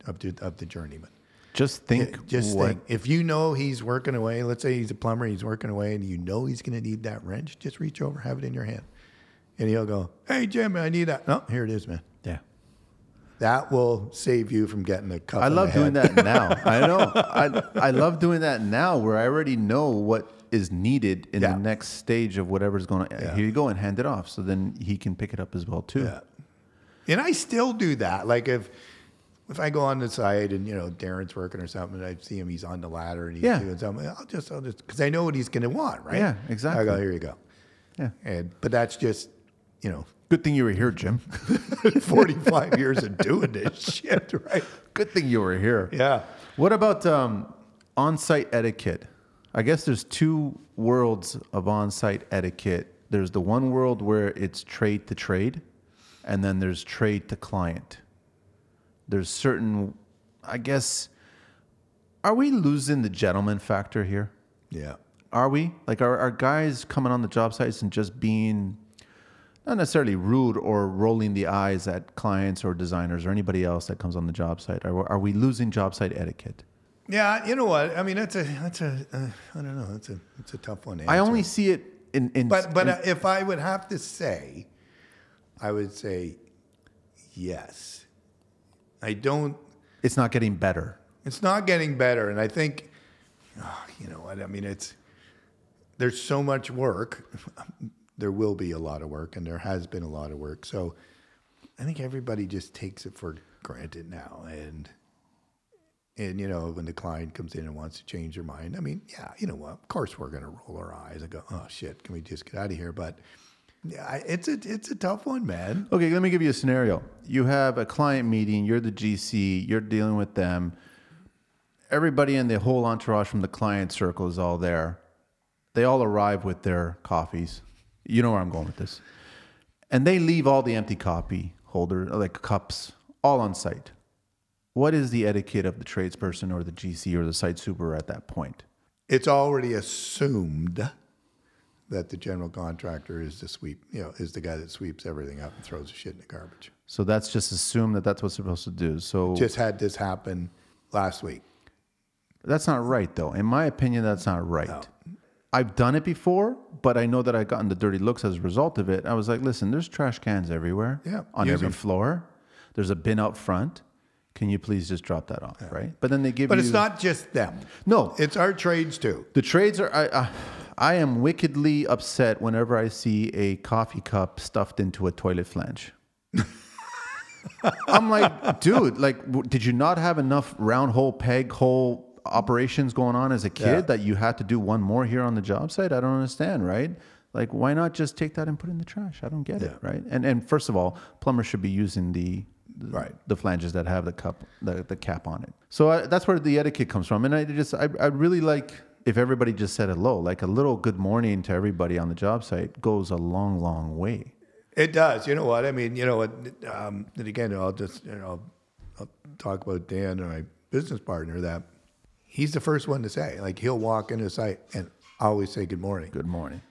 of the, of the journeyman. Just think. Just what, think, if you know he's working away, let's say he's a plumber, he's working away, and you know he's going to need that wrench, just reach over, have it in your hand, and he'll go, "Hey Jim, I need that." No, here it is, man. That will save you from getting a cut. I love doing that now. I know. I I love doing that now, where I already know what is needed in Yeah. the next stage of whatever's going to. Yeah. Here you go, and hand it off, so then he can pick it up as well too. Yeah. And I still do that. Like if if I go on the side and you know Darren's working or something, and I see him, he's on the ladder and he's Yeah. doing something. I'll just, I'll just, because I know what he's going to want, right? Yeah, exactly. I go, here you go. Yeah. And but that's just, you know, Good thing you were here, Jim. 45 years of doing this shit, right? Good thing you were here. Yeah. What about um, on-site etiquette? I guess there's two worlds of on-site etiquette. There's the one world where it's trade to trade, and then there's trade to client. There's certain, I guess, are we losing the gentleman factor here? Yeah. Are we? Like, are, are guys coming on the job sites and just being not necessarily rude or rolling the eyes at clients or designers or anybody else that comes on the job site? Are, are we losing job site etiquette? Yeah, you know what? I mean, that's a that's a uh, I don't know. That's a that's a tough one. To I only see it in. in but but in- uh, if I would have to say, I would say yes. I don't. it's not getting better. It's not getting better, and I think, oh, you know what? I mean, it's there's so much work. There will be a lot of work, and there has been a lot of work. So I think everybody just takes it for granted now, and and you know when the client comes in and wants to change their mind, I mean, yeah, you know what? Of course, we're going to roll our eyes and go, "Oh shit, can we just get out of here?" But yeah, it's a it's a tough one, man. Okay, let me give you a scenario. You have a client meeting, you're the GC, you're dealing with them. Everybody in the whole entourage from the client circle is all there. They all arrive with their coffees. You know where I'm going with this. And they leave all the empty copy holder, like cups, all on site. What is the etiquette of the tradesperson or the GC or the site super at that point? It's already assumed that the general contractor is the sweep, you know, is the guy that sweeps everything up and throws the shit in the garbage. So that's just assumed that that's what's supposed to do. So Just had this happen last week. that's not right, though. In my opinion, that's not right. I've done it before, but I know that I've gotten the dirty looks as a result of it. I was like, listen, there's trash cans everywhere, Yeah, on use every them. floor. There's a bin out front. Can you please just drop that off, right? But then they give But you it's not just them. no. It's our trades too. The trades are. I, I, I am wickedly upset whenever I see a coffee cup stuffed into a toilet flange. I'm like, dude, like, w- did you not have enough round hole, peg hole operations going on as a kid Yeah. that you had to do one more here on the job site? I don't understand, right? Like, why not just take that and put it in the trash? I don't get it, right? And and first of all, plumbers should be using the the, Right. the flanges that have the cup the, the cap on it. So I, that's where the etiquette comes from. And I just I I really like if everybody just said hello, like a little good morning to everybody on the job site goes a long, long way. It does. You know what? I mean, you know what? Um, and again, I'll just, you know, I'll talk about Dan, and my business partner, that he's the first one to say, like, he'll walk into a site and always say good morning. Good morning.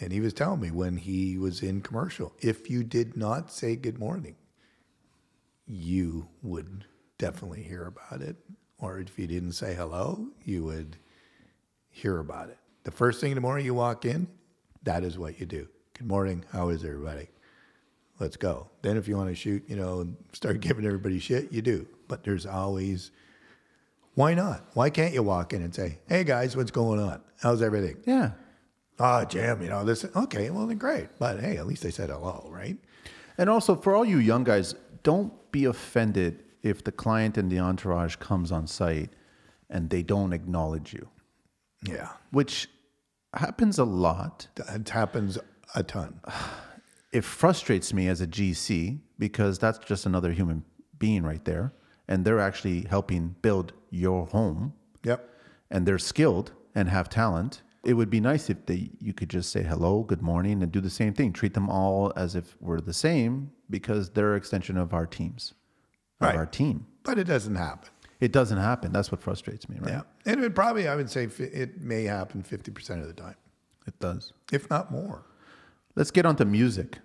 And he was telling me when he was in commercial, if you did not say good morning, you would definitely hear about it. Or if you didn't say hello, you would hear about it. The first thing in the morning you walk in, that is what you do. Good morning. How is everybody? Let's go. Then if you want to shoot, you know, and start giving everybody shit, you do. But there's always why not? Why can't you walk in and say, "Hey guys, what's going on? How's everything?" Yeah. Oh, Jim, you know, this, okay, well, then great. But hey, at least they said hello, right? And also for all you young guys, don't be offended if the client and the entourage comes on site and they don't acknowledge you, Yeah. which happens a lot. It happens a ton. it frustrates me as a GC because that's just another human being right there. And they're actually helping build your home Yep. and they're skilled and have talent. It would be nice if they you could just say hello, good morning, and do the same thing. Treat them all as if we're the same because they're an extension of our teams, of Right. our team. But it doesn't happen. It doesn't happen. That's what frustrates me, right? Yeah. And it probably, I would say it may happen 50% of the time, It does. if not more. Let's get on to music.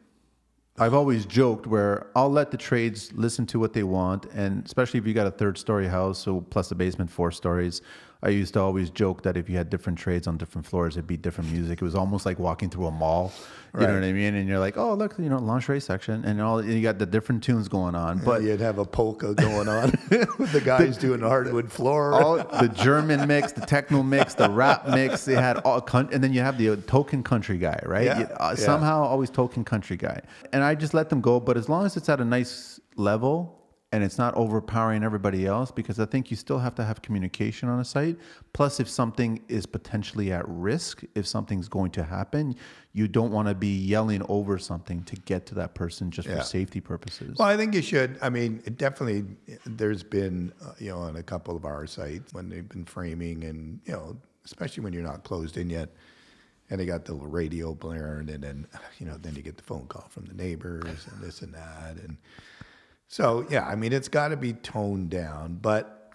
I've always joked where I'll let the trades listen to what they want, and especially if you got a third story house, so plus the basement, four stories. I used to always joke that if you had different trades on different floors, it'd be different music. It was almost like walking through a mall. You know what I mean? And you're like, oh look, you know, lingerie section, and all you got the different tunes going on. But you'd have a polka going on with the guys doing the hardwood floor. all the German mix, the techno mix, the rap mix. They had all, and then you have the token country guy, right? Yeah, You- uh, yeah. Somehow, always token country guy. And I just let them go, but as long as it's at a nice level and it's not overpowering everybody else, because I think you still have to have communication on a site. Plus, if something is potentially at risk, if something's going to happen, you don't want to be yelling over something to get to that person just Yeah. for safety purposes. Well, I think you should. I mean, it definitely, there's been, uh, you know, on a couple of our sites when they've been framing and, you know, especially when you're not closed in yet and they got the radio blaring and then, you know, then you get the phone call from the neighbors and this and that. And so, yeah, I mean, it's got to be toned down, but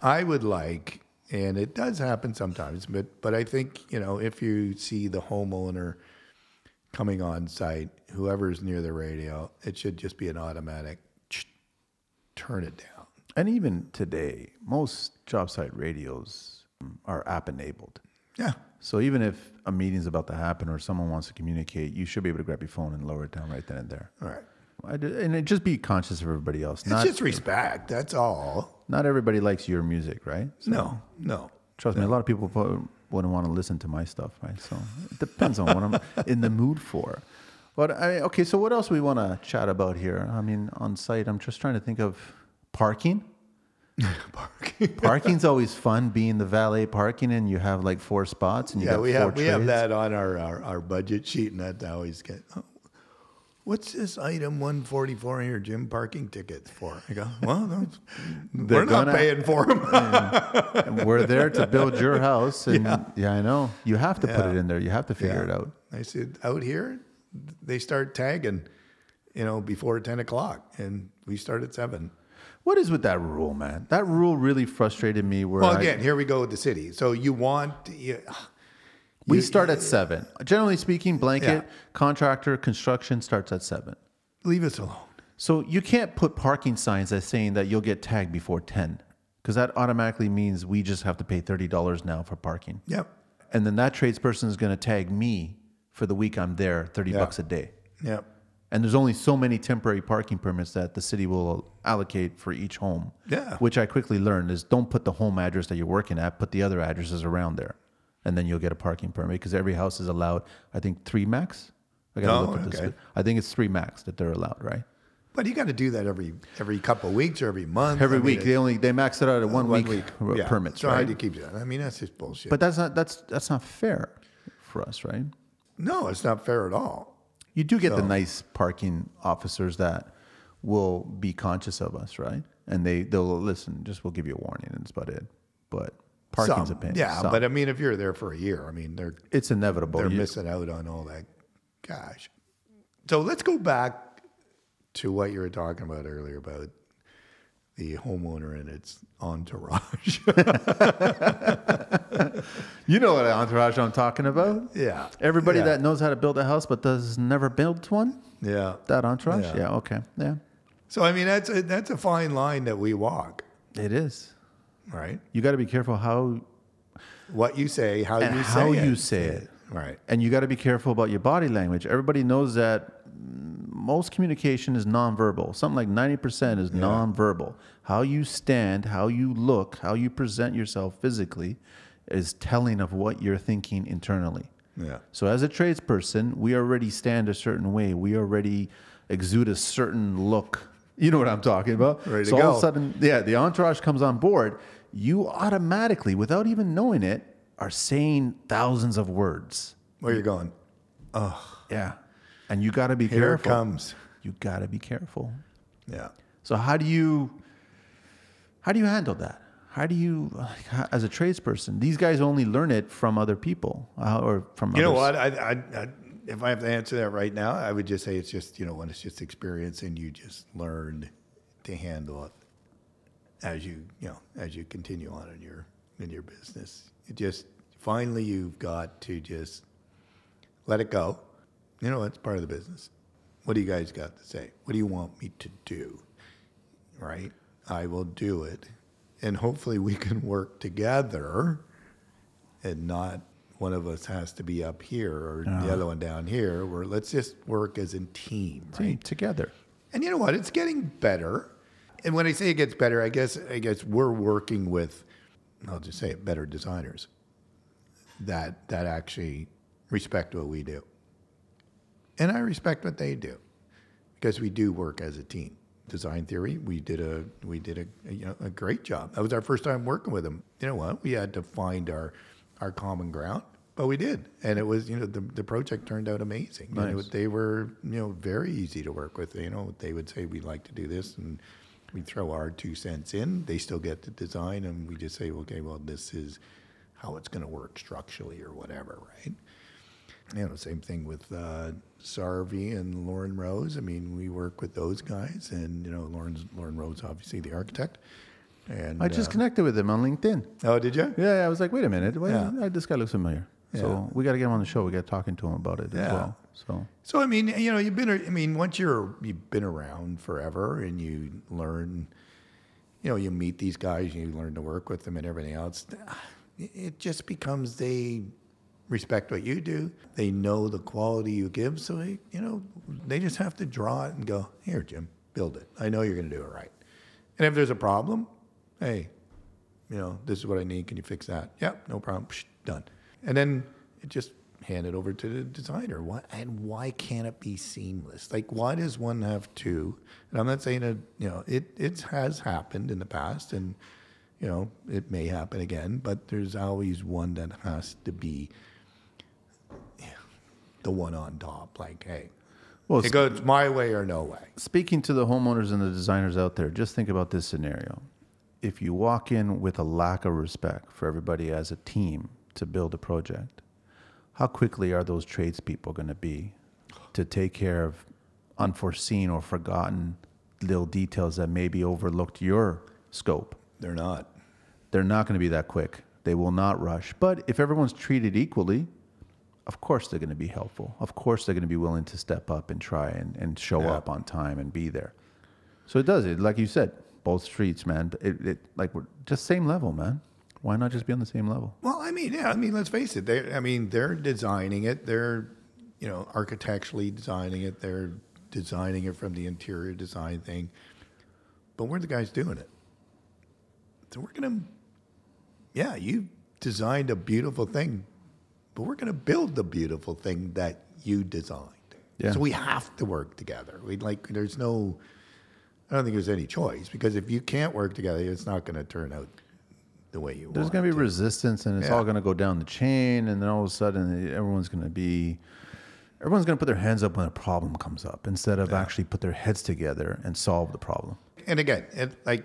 I would like, and it does happen sometimes, but, but I think, you know, if you see the homeowner, coming on site, whoever's near the radio, it should just be an automatic turn it down. And even today, most job site radios are app enabled. Yeah. So even if a meeting's about to happen or someone wants to communicate, you should be able to grab your phone and lower it down right then and there. All right. I do- And it- just be conscious of everybody else. It's Not just respect. That's all. not everybody likes your music, right? No, no. Trust me, a lot of people wouldn't want to listen to my stuff, right? So it depends on what I'm in the mood for. But I okay, so what else we want to chat about here? I mean, on site, I'm just trying to think of parking. Parking. Parking's always fun, being the valet parking, and you have like four spots, and you Yeah, we have we have that on our, our, our budget sheet, and that I always get. Oh, what's this item one forty four here? Jim parking tickets for? I go. Well, we're not gonna- paying for them. And we're there to build your house, and yeah, I know you have to put it in there. You have to figure it out. I said, out here, they start tagging, you know, before 10 o'clock, and we start at 7. What is with that rule, man? That rule really frustrated me. Where Well, I- again, here we go with the city. So you want, you, we start at seven. Generally speaking, blanket Yeah. contractor construction starts at seven. leave us alone. So you can't put parking signs as saying that you'll get tagged before 10 because that automatically means we just have to pay $30 now for parking. Yep. And then that tradesperson is going to tag me for the week I'm there, 30 Yeah. bucks a day. Yep. And there's only so many temporary parking permits that the city will allocate for each home. Yeah. Which I quickly learned is don't put the home address that you're working at, put the other addresses around there. And then you'll get a parking permit because every house is allowed, I think, three max. I gotta Oh, look at this. okay. I think it's three max that they're allowed, right? But you got to do that every every couple of weeks or every month. Every I mean, week. They only they max it out at one, oh, one week, week r- permits, So how do you keep that? I mean, that's just bullshit. But that's not that's that's not fair for us, right? no, it's not fair at all. You do get the nice parking officers that will be conscious of us, right? And they they'll listen. Just we'll give you a warning, and that's about it. But parking's Some, a pain. Yeah, Some. but I mean, if you're there for a year, I mean, they're it's inevitable. they're You- missing out on all that cash. So let's go back to what you were talking about earlier about the homeowner and its entourage. You know what entourage I'm talking about? yeah, Everybody Yeah. that knows how to build a house but does never build one. yeah. That entourage. Yeah. Yeah. Okay. Yeah. So I mean, that's a, that's a fine line that we walk, It is. Right? You got to be careful how What you say, how and you how say it. you say it. right? And you got to be careful about your body language. Everybody knows that most communication is nonverbal. Something like 90% is nonverbal. How you stand, how you look, how you present yourself physically is telling of what you're thinking internally. Yeah. So as a tradesperson, we already stand a certain way. We already exude a certain look. You know what I'm talking about? Ready to so all of a sudden, yeah, the entourage comes on board. You automatically, without even knowing it, are saying thousands of words. Where you going? Oh, yeah. And you got to be Here careful. it comes. You got to be careful. Yeah. So how do you how do you handle that? How do you as a tradesperson? These guys only learn it from other people uh, or from You know what? I, I, I, if I have to answer that right now, I would just say it's just you know when it's just experience and you just learn to handle it as you you know as you continue on in your in your business. It just finally you've got to just let it go. You know it's part of the business. What do you guys got to say? What do you want me to do? Right? I will do it, and hopefully we can work together and not one of us has to be up here or the uh-huh. other one down here. Where let's just work as a team, right? Team together. And you know what? It's getting better. And when I say it gets better, I guess I guess we're working with, I'll just say it, better designers that that actually respect what we do, and I respect what they do because we do work as a team. Design theory, we did a we did a, a, you know a great job. That was our first time working with them. You know what? We had to find our our common ground, but we did, and it was you know the the project turned out amazing. Nice. was- they were you know very easy to work with. You know they would say we'd like to do this, and we throw our two cents in. They still get the design, and we just say okay, well this is how it's going to work structurally or whatever, right? you know, same thing with uh, Sarvi and Lorne Rose. I mean, we work with those guys, and you know, Lorne's Lorne Rose, obviously the architect. And I just uh, connected with him on LinkedIn. oh, did you? Yeah, yeah, I was like, wait a minute, wait, Yeah. this guy looks familiar. Yeah. So we got to get him on the show. We got to talking to him about it as well. So So I mean, you know, you've been. I mean, once you're you've been around forever, and you learn, you know, you meet these guys, and you learn to work with them, and everything else. It just becomes they respect what you do. They know the quality you give, so they, you know, they just have to draw it and go, "Here, Jim, build it. I know you're going to do it right." And if there's a problem, hey, you know, this is what I need. Can you fix that? Yep, no problem. Psh, done. And then it just hand it over to the designer. Why and why can't it be seamless? Like, why does one have two? And I'm not saying that you know it it has happened in the past, and you know it may happen again. But there's always one that has to be the one on top. Like, hey, Well, it goes my way or no way. speaking to the homeowners and the designers out there, just think about this scenario. If you walk in with a lack of respect for everybody as a team to build a project, how quickly are those tradespeople going to be to take care of unforeseen or forgotten little details that maybe overlooked your scope? They're not. They're not going to be that quick. They will not rush. But if everyone's treated equally, of course they're going to be helpful. Of course they're going to be willing to step up and try and, and show Yeah. up on time and be there. So it does it, like you said, both streets, man. It, it like we're just same level, man. Why not just be on the same level? Well, I mean, yeah, I mean, let's face it. They, I mean, they're designing it. They're, you know, architecturally designing it. They're designing it from the interior design thing. But we're the guys doing it. So we're gonna, yeah, you designed a beautiful thing, but we're gonna build the beautiful thing that you designed. Yeah. So we have to work together. We like. There's no. I don't think there's any choice because if you can't work together, it's not going to turn out the way you There's want. There's going to be resistance, and it's Yeah. all going to go down the chain, and then all of a sudden, everyone's going to be, everyone's going to put their hands up when a problem comes up instead of actually put their heads together and solve the problem. and again, it, like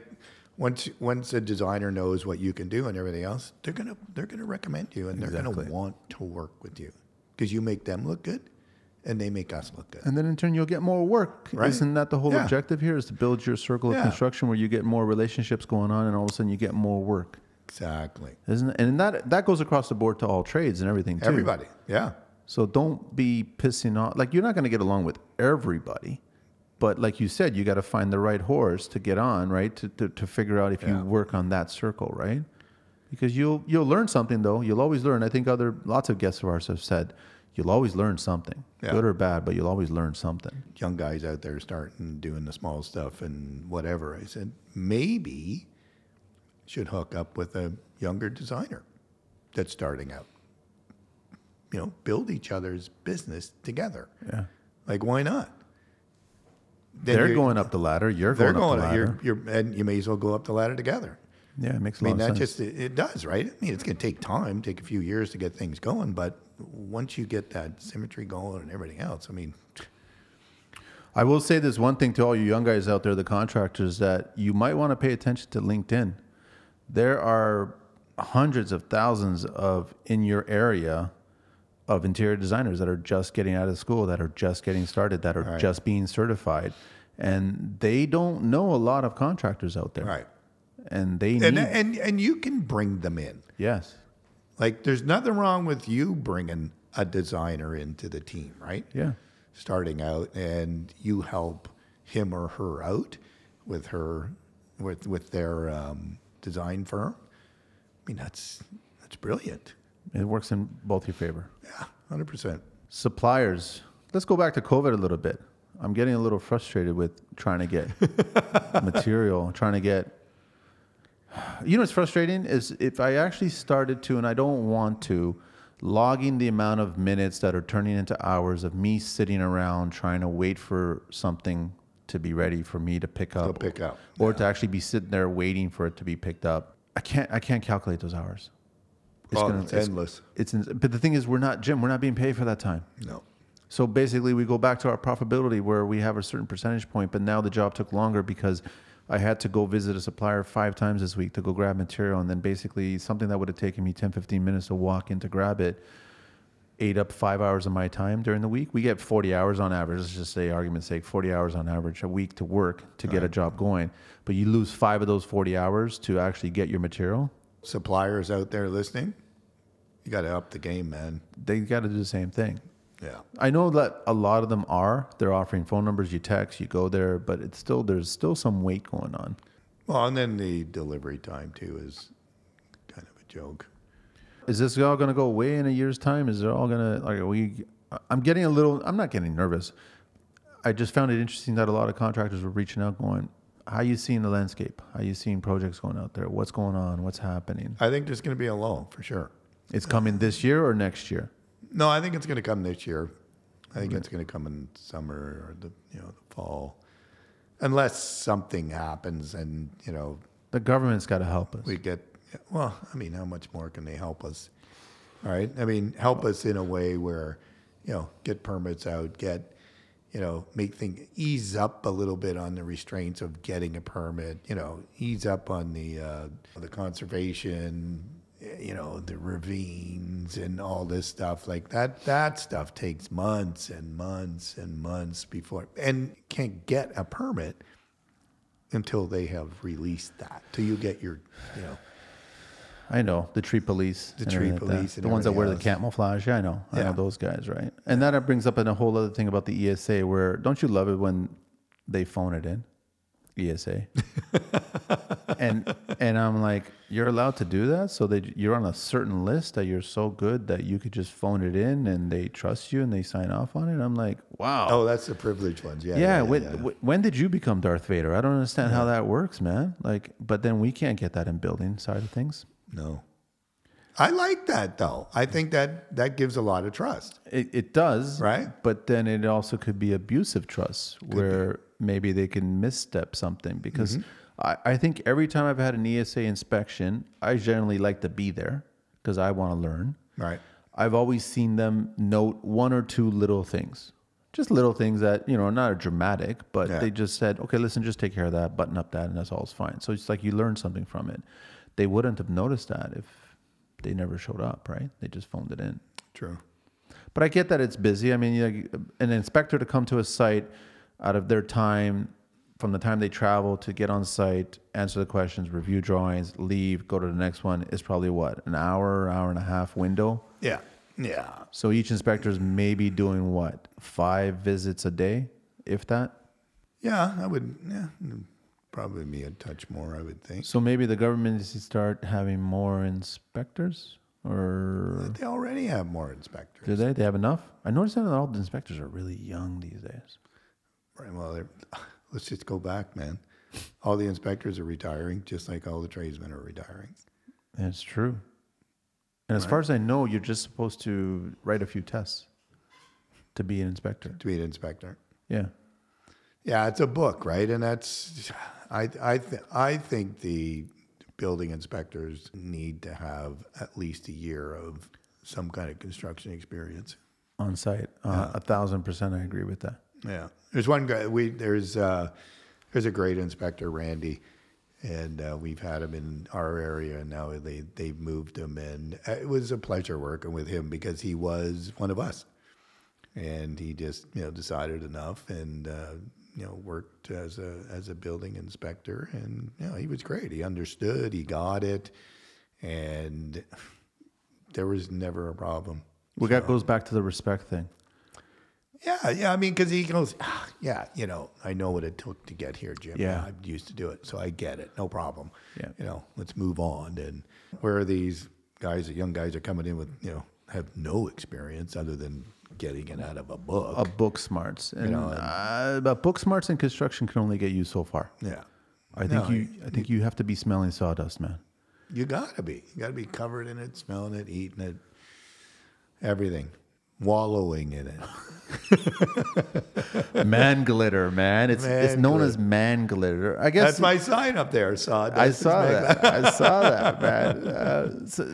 once once a designer knows what you can do and everything else, they're gonna they're gonna recommend you and they're gonna want to work with you because you make them look good, and they make us look good. And then in turn, you'll get more work. Right. Isn't that the whole Yeah. objective here? Is to build your circle of Yeah. construction where you get more relationships going on, and all of a sudden you get more work. Exactly. Isn't it? And that that goes across the board to all trades and everything too. Everybody. Yeah. So don't be pissing off. Like you're not going to get along with everybody, but like you said, you got to find the right horse to get on, right? To to, to figure out if you work on that circle, right? Because you'll you'll learn something though. You'll always learn. I think other lots of guests of ours have said you'll always learn something, Yeah. good or bad, but you'll always learn something. Young guys out there starting doing the small stuff and whatever. I said maybe should hook up with a younger designer that's starting out. You know, build each other's business together. Yeah. Like why not? Then They're going up the ladder. You're going, going. up the ladder. You're, you're, and you may as well go up the ladder together. yeah, it makes a I mean, lot that of sense. just it, it does, right? I mean, it's going to take time, take a few years to get things going, but once you get that symmetry going and everything else, I mean, I will say this one thing to all you young guys out there, the contractors, that you might want to pay attention to LinkedIn. There are hundreds of thousands of in your area of interior designers that are just getting out of school, that are just getting started, that are Right. just being certified, and they don't know a lot of contractors out there. right? And they need And and and you can bring them in. yes, Like, there's nothing wrong with you bringing a designer into the team, right? yeah, Starting out, and you help him or her out with her with with their um, design firm. I mean, that's that's brilliant. it works in both your favor. Yeah, hundred percent. suppliers. Let's go back to COVID a little bit. I'm getting a little frustrated with trying to get material, trying to get. You know what's frustrating is if I actually started to, and I don't want to, logging the amount of minutes that are turning into hours of me sitting around trying to wait for something to be ready for me to pick up, to pick up, or to actually be sitting there waiting for it to be picked up. I can't. I can't calculate those hours. Oh, it's endless. It's, ins- but the thing is, we're not Jim. We're not being paid for that time. No. So basically, we go back to our profitability where we have a certain percentage point, but now the job took longer because I had to go visit a supplier five times this week to go grab material. And then basically, something that would have taken me 10, 15 minutes to walk in to grab it ate up five hours of my time during the week. We get 40 hours on average. Let's just say, argument's sake, 40 hours on average a week to work to get a job going. But you lose five of those 40 hours to actually get your material. Suppliers out there listening, you got to up the game, man. They got to do the same thing. Yeah. I know that a lot of them are. They're offering phone numbers. You text, you go there, but it's still there's still some weight going on. Well, and then the delivery time too is kind of a joke. Is this all going to go away in a year's time? Is it all going to like are we? I'm getting a little. I'm not getting nervous. I just found it interesting that a lot of contractors were reaching out, going, "How you seeing the landscape? How you seeing projects going out there? What's going on? What's happening? I think there's going to be a lull for sure. It's coming this year or next year? No, I think it's going to come this year. I think it's going to come in summer or the you know the fall, unless something happens and you know The government's got to help us. we get. Well, I mean, how much more can they help us? All right. I mean, help us in a way where, you know, get permits out, get, you know, make things ease up a little bit on the restraints of getting a permit. You know, ease up on the uh, the conservation. You know, the ravines and all this stuff like that. That stuff takes months and months and months before, and can't get a permit until they have released that. Till you get your, you know. I know the tree police, The tree like police the ones that wear the camouflage. Yeah, I know, I know those guys, right? And that brings up a whole other thing about the ESA, where don't you love it when they phone it in? ESA. and and I'm like, you're allowed to do that, so that you're on a certain list that you're so good that you could just phone it in and they trust you and they sign off on it. I'm like, wow. Oh, that's the privileged ones. Yeah. yeah, when, wh- when did you become Darth Vader? I don't understand how that works, man. Like, but then we can't get that in building side of things. No. I like that though. I think that that gives a lot of trust. It, it does, Right. But then it also could be abusive trust, where maybe they can misstep something. Because mm-hmm. I, I think every time I've had an ESA inspection, I generally like to be there because I want to learn. Right. I've always seen them note one or two little things, just little things that you know are not are dramatic, but Yeah. they just said, "Okay, listen, just take care of that, button up that, and that's all is fine." So it's like you learn something from it. They wouldn't have noticed that if they never showed up, right? They just phoned it in. True. But I get that it's busy. I mean, an inspector to come to a site out of their time, from the time they travel to get on site, answer the questions, review drawings, leave, go to the next one is probably what an hour, hour and a half window. Yeah. Yeah. So each inspector is maybe doing what five visits a day, if that. Yeah. I would. Yeah. Probably be a touch more. I would think. So maybe the government needs to start having more inspectors, or They already have more inspectors. do they? They have enough? I noticed that all the inspectors are really young these days. Right. Well, let's just go back, man. All the inspectors are retiring, just like all the tradesmen are retiring. That's true. And as far as I know, you're just supposed to write a few tests to be an inspector. To be an inspector. Yeah. Yeah, it's a book, right? And that's, I, I, th- I think the building inspectors need to have at least a year of some kind of construction experience. On site. Uh, A thousand percent, I agree with that. Yeah, there's one guy. We there's uh, there's a great inspector, Randy, and uh, we've had him in our area. And now they they've moved him, and uh, it was a pleasure working with him because he was one of us, and he just you know decided enough and. You know, worked as a as a building inspector, and you know, he was great. He understood, he got it, and there was never a problem. Well, that goes back to the respect thing. Yeah, yeah. I mean, because he goes, ah, yeah, you know, I know what it took to get here, Jim. Yeah. I used to do it, so I get it. No problem. Yeah. You know, let's move on. And where are these guys, the young guys, are coming in with, you know, have no experience other than getting it out of a book. A book smarts. And, know, uh, but book smarts in construction can only get you so far. yeah. I think No, you I think you have to be smelling sawdust, man. You gotta be. You gotta be covered in it, smelling it, eating it, everything, wallowing in it. man glitter, man. It's it's Man known as man glitter. I guess That's my sign up there, Sawdust. I saw that. I saw that, man. Uh, so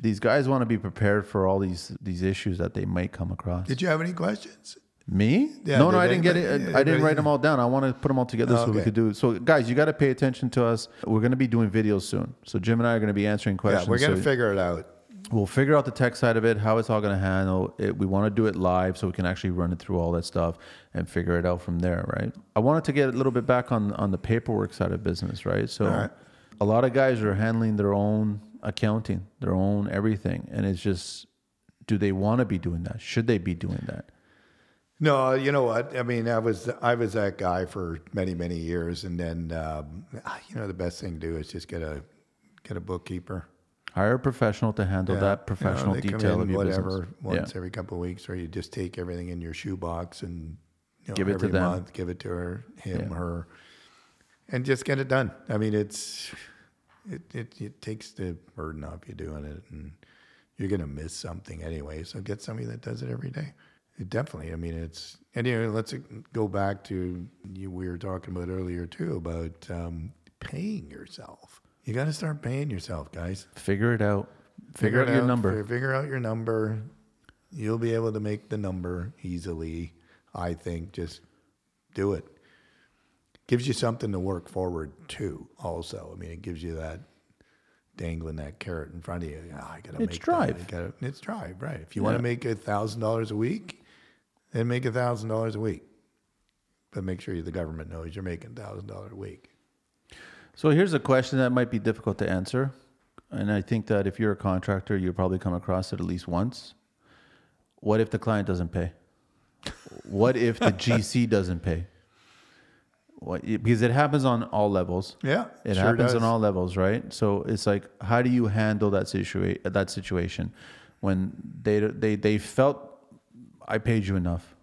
these guys want to be prepared for all these these issues that they might come across. Did you have any questions? Me? Yeah, no, no, I didn't get it. I didn't write them all down. I want to put them all together so we could do. So, guys, you got to pay attention to us. We're going to be doing videos soon. So, Jim and I are going to be answering questions. Yeah, we're gonna So figure it out. we'll figure out the tech side of it, how it's all going to handle it. We want to do it live so we can actually run it through all that stuff and figure it out from there, right? I wanted to get a little bit back on on the paperwork side of business, right? So, right. a lot of guys are handling their own accounting, their own everything, and it's just, do they want to be doing that? Should they be doing that? No, you know what? I mean, I was I was that guy for many many years, and then um, you know the best thing to do is just get a get a bookkeeper. Hire a professional to handle Yeah. that professional you know, detail of your whatever business. once every couple of weeks, or you just take everything in your shoebox and you know, Give it to them. month, give it to her, him, Yeah. her, and just get it done. I mean, it's it, it it takes the burden off you doing it, and you're gonna miss something anyway. So get somebody that does it every day. It definitely. I mean, it's anyway, let's go back to you. We were talking about earlier too about um, paying yourself. You got to start paying yourself, guys. Figure it out. Figure, out your number. Figure out your number. You'll be able to make the number easily. I think just do it. Gives you something to work forward to. Also, I mean, it gives you that dangling that carrot in front of you. Ah, I gotta It's make drive. That. Gotta, it's drive, right? If you want to make a thousand dollars a week, then make a thousand dollars a week. But make sure the government knows you're making thousand dollars a week. So here's a question that might be difficult to answer. And I think that if you're a contractor, you'll probably come across it at least once. What if the client doesn't pay? What if the GC doesn't pay? What, because it happens on all levels. Yeah, It sure happens does. on all levels, right? So it's like, how do you handle that situation? That situation when they they they felt I paid you enough,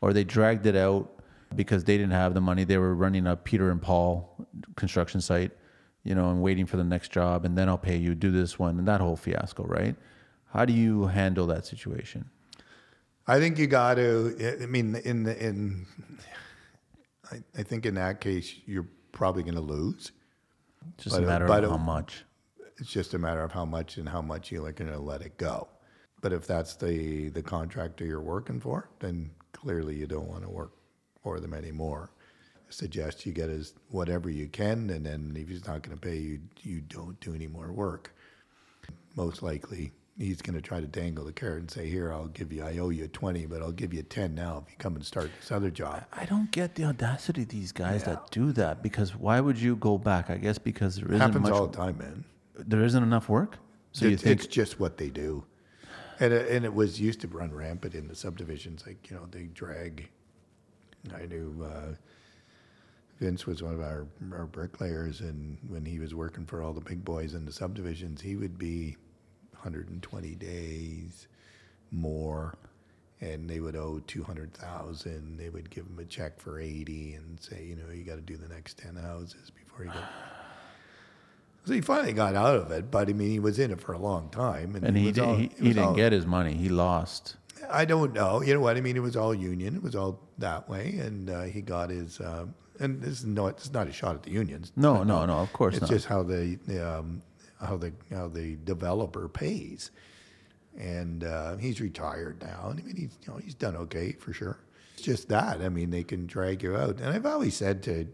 or they dragged it out because they didn't have the money. They were running a Peter and Paul construction site, you know, and waiting for the next job, and then I'll pay you. Do this one, and that whole fiasco, right? How do you handle that situation? I think you got to. I mean, in the in, I, I think in that case you're probably going to lose. Just But, a uh, matter of uh, how much. It's just a matter of how much and how much you're going to let it go. But if that's the the contractor you're working for, then clearly you don't want to work for them anymore. I suggest you get as whatever you can, and then if he's not going to pay you, you don't do any more work. Most likely, he's going to try to dangle the carrot and say, "Here, I'll give you. I owe you twenty, but I'll give you ten now if you come and start this other job." I don't get the audacity of these guys that do that because why would you go back? I guess because there isn't happens much, all the time, man. there isn't enough work. So you It's- think it's just what they do, and it, and it was used to run rampant in the subdivisions. Like you know, they drag. I knew uh, Vince was one of our our bricklayers, and when he was working for all the big boys in the subdivisions, he would be 120 days more, and they would owe 200,000. They would give him a check for 80 and say, you know, you got to do the next 10 houses before you get. So he finally got out of it, but I mean, he was in it for a long time, and it he did, all, he, he didn't all- get his money. He lost. I don't know. You know what I mean? It was all union. It was all that way, and uh, he got his. Uh, and this is not. It's not a shot at the unions. No, no, no. Of course It's not. just how the the, um, how the how the developer pays, and uh, he's retired now. And I mean, he's you know he's done okay for sure. It's just that. I mean, they can drag you out. And I've always said to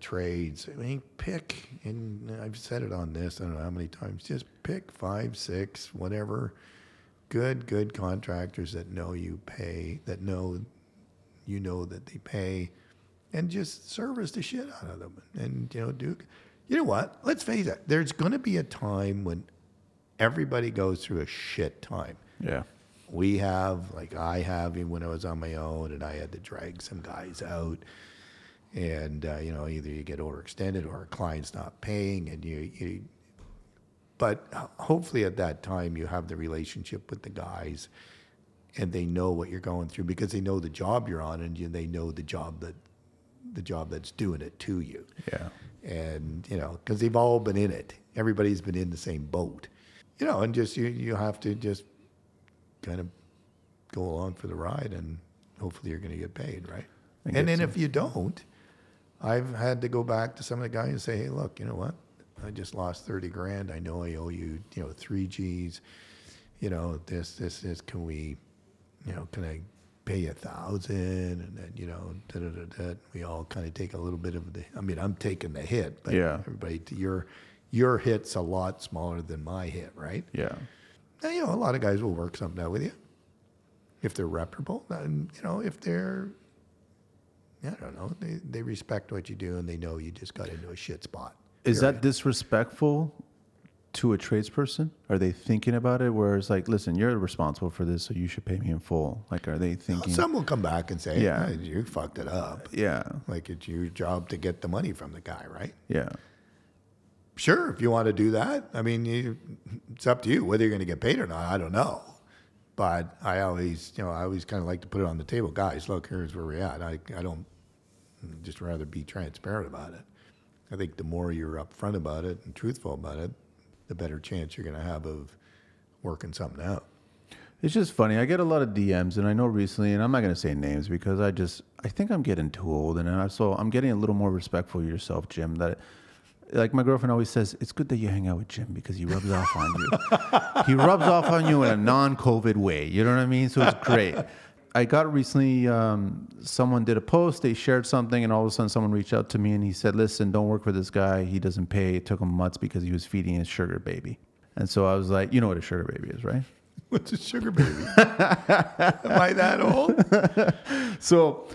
trades, I mean, pick. And I've said it on this. I don't know how many times. Just pick five, six, whatever. Good, good contractors that know you pay, that know you know that they pay, and just service the shit out of them. And you know, do you know what? Let's face it. There's going to be a time when everybody goes through a shit time. Yeah. We have, like I have, even when I was on my own, and I had to drag some guys out. And uh, you know, either you get overextended or a client's not paying, and you, you but uh, hopefully at that time you have the relationship with the guys and they know what you're going through because they know the job you're on and they know the job that the job that's doing it to you Yeah. And you know because they've all been in it. Everybody's been in the same boat. You know and just you you have to just kind of go along for the ride and hopefully you're going to get paid right? And and then if you don't i've had to go back to some of the guys and say hey look you know what? I just lost 30 grand. I know i owe you you know three g's. You know this this this can we you know can i pay you a thousand and then you know da, da, da, da. we all kind of take a little bit of the i mean i'm taking the hit but Yeah. everybody your your hit's a lot smaller than my hit right Yeah. and, you know, a lot of guys will work something out with you if they're reputable. And, you know, if they're, I don't know, they, they respect what you do and they know you just got into a shit spot. Is that disrespectful to a tradesperson? Are they thinking about it where it's like, listen, you're responsible for this, so you should pay me in full? Like, are they thinking? Some will come back and say, Yeah. yeah, you fucked it up. yeah. Like it's your job to get the money from the guy, right? Yeah. Sure, if you want to do that. I mean, you, it's up to you whether you're going to get paid or not. I don't know. But I always, you know, I always kind of like to put it on the table. Guys, look, here's where we're at. I, I don't just rather be transparent about it. I think the more you're upfront about it and truthful about it, the better chance you're going to have of working something out. It's just funny. I get a lot of DMs, and I know recently, and I'm not going to say names because I just I think I'm getting too old, and I, so I'm getting a little more respectful of yourself, Jim. That like my girlfriend always says, it's good that you hang out with Jim because he rubs off on you. he rubs off on you in a non-COVID way. You know what I mean? So it's great. I got recently, um, someone did a post, they shared something, and all of a sudden someone reached out to me and he said, Listen, don't work for this guy. He doesn't pay. It took him months because he was feeding his sugar baby. And so I was like, You know what a sugar baby is, right? What's a sugar baby? Am I that old? So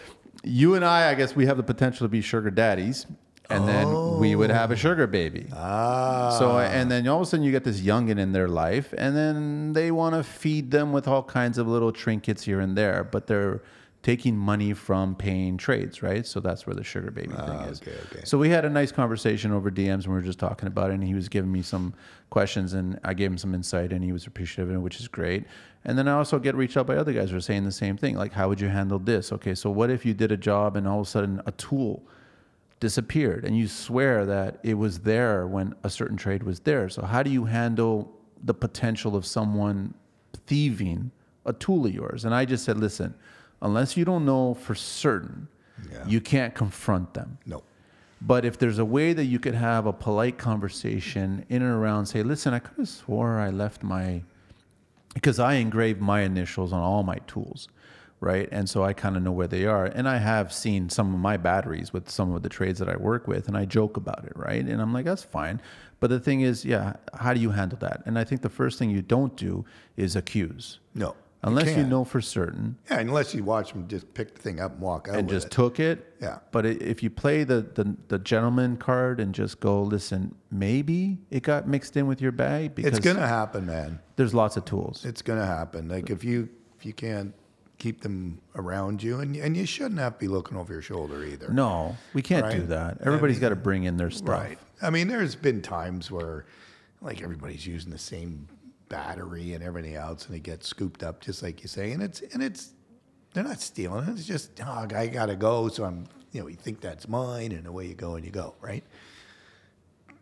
you and I, I guess we have the potential to be sugar daddies, and then we would have a sugar baby. Ah, So and then all of a sudden you get this youngin in their life, and then they want to feed them with all kinds of little trinkets here and there, but they're taking money from paying trades, right? So that's where the sugar baby thing is. okay, okay. So we had a nice conversation over DMs and we were just talking about it and he was giving me some questions and I gave him some insight and he was appreciative of it, which is great. And then I also get reached out by other guys who are saying the same thing. Like, how would you handle this? Okay, so what if you did a job and all of a sudden a tool disappeared and you swear that it was there when a certain trade was there? So how do you handle the potential of someone thieving a tool of yours? And I just said, listen, unless you don't know for certain, Yeah. you can't confront them. No. But if there's a way that you could have a polite conversation in and around, say, listen, I could have swore I left my, because I engrave my initials on all my tools, right? And so I kind of know where they are. And I have seen some of my batteries with some of the trades that I work with, and I joke about it, right? And I'm like, that's fine. But the thing is, yeah, how do you handle that? And I think the first thing you don't do is accuse. No. Unless you, can't. know for certain Yeah, unless you watch them just pick the thing up and walk out and just it. took it. Yeah. But if you play the, the the gentleman card and just go, listen, maybe it got mixed in with your bag because it's gonna happen, man. there's lots of tools. It's gonna happen. Like if you if you can't keep them around you, and and you shouldn't have to be looking over your shoulder either. No, we can't do Right. that. Everybody's got to bring in their stuff. Right. I mean, there's been times where, like, everybody's using the same battery and everything else, and it gets scooped up, just like you say. And it's and it's they're not stealing it. It's just, oh, I gotta go, so I'm, you know, you think that's mine, and away you go, and you go, right?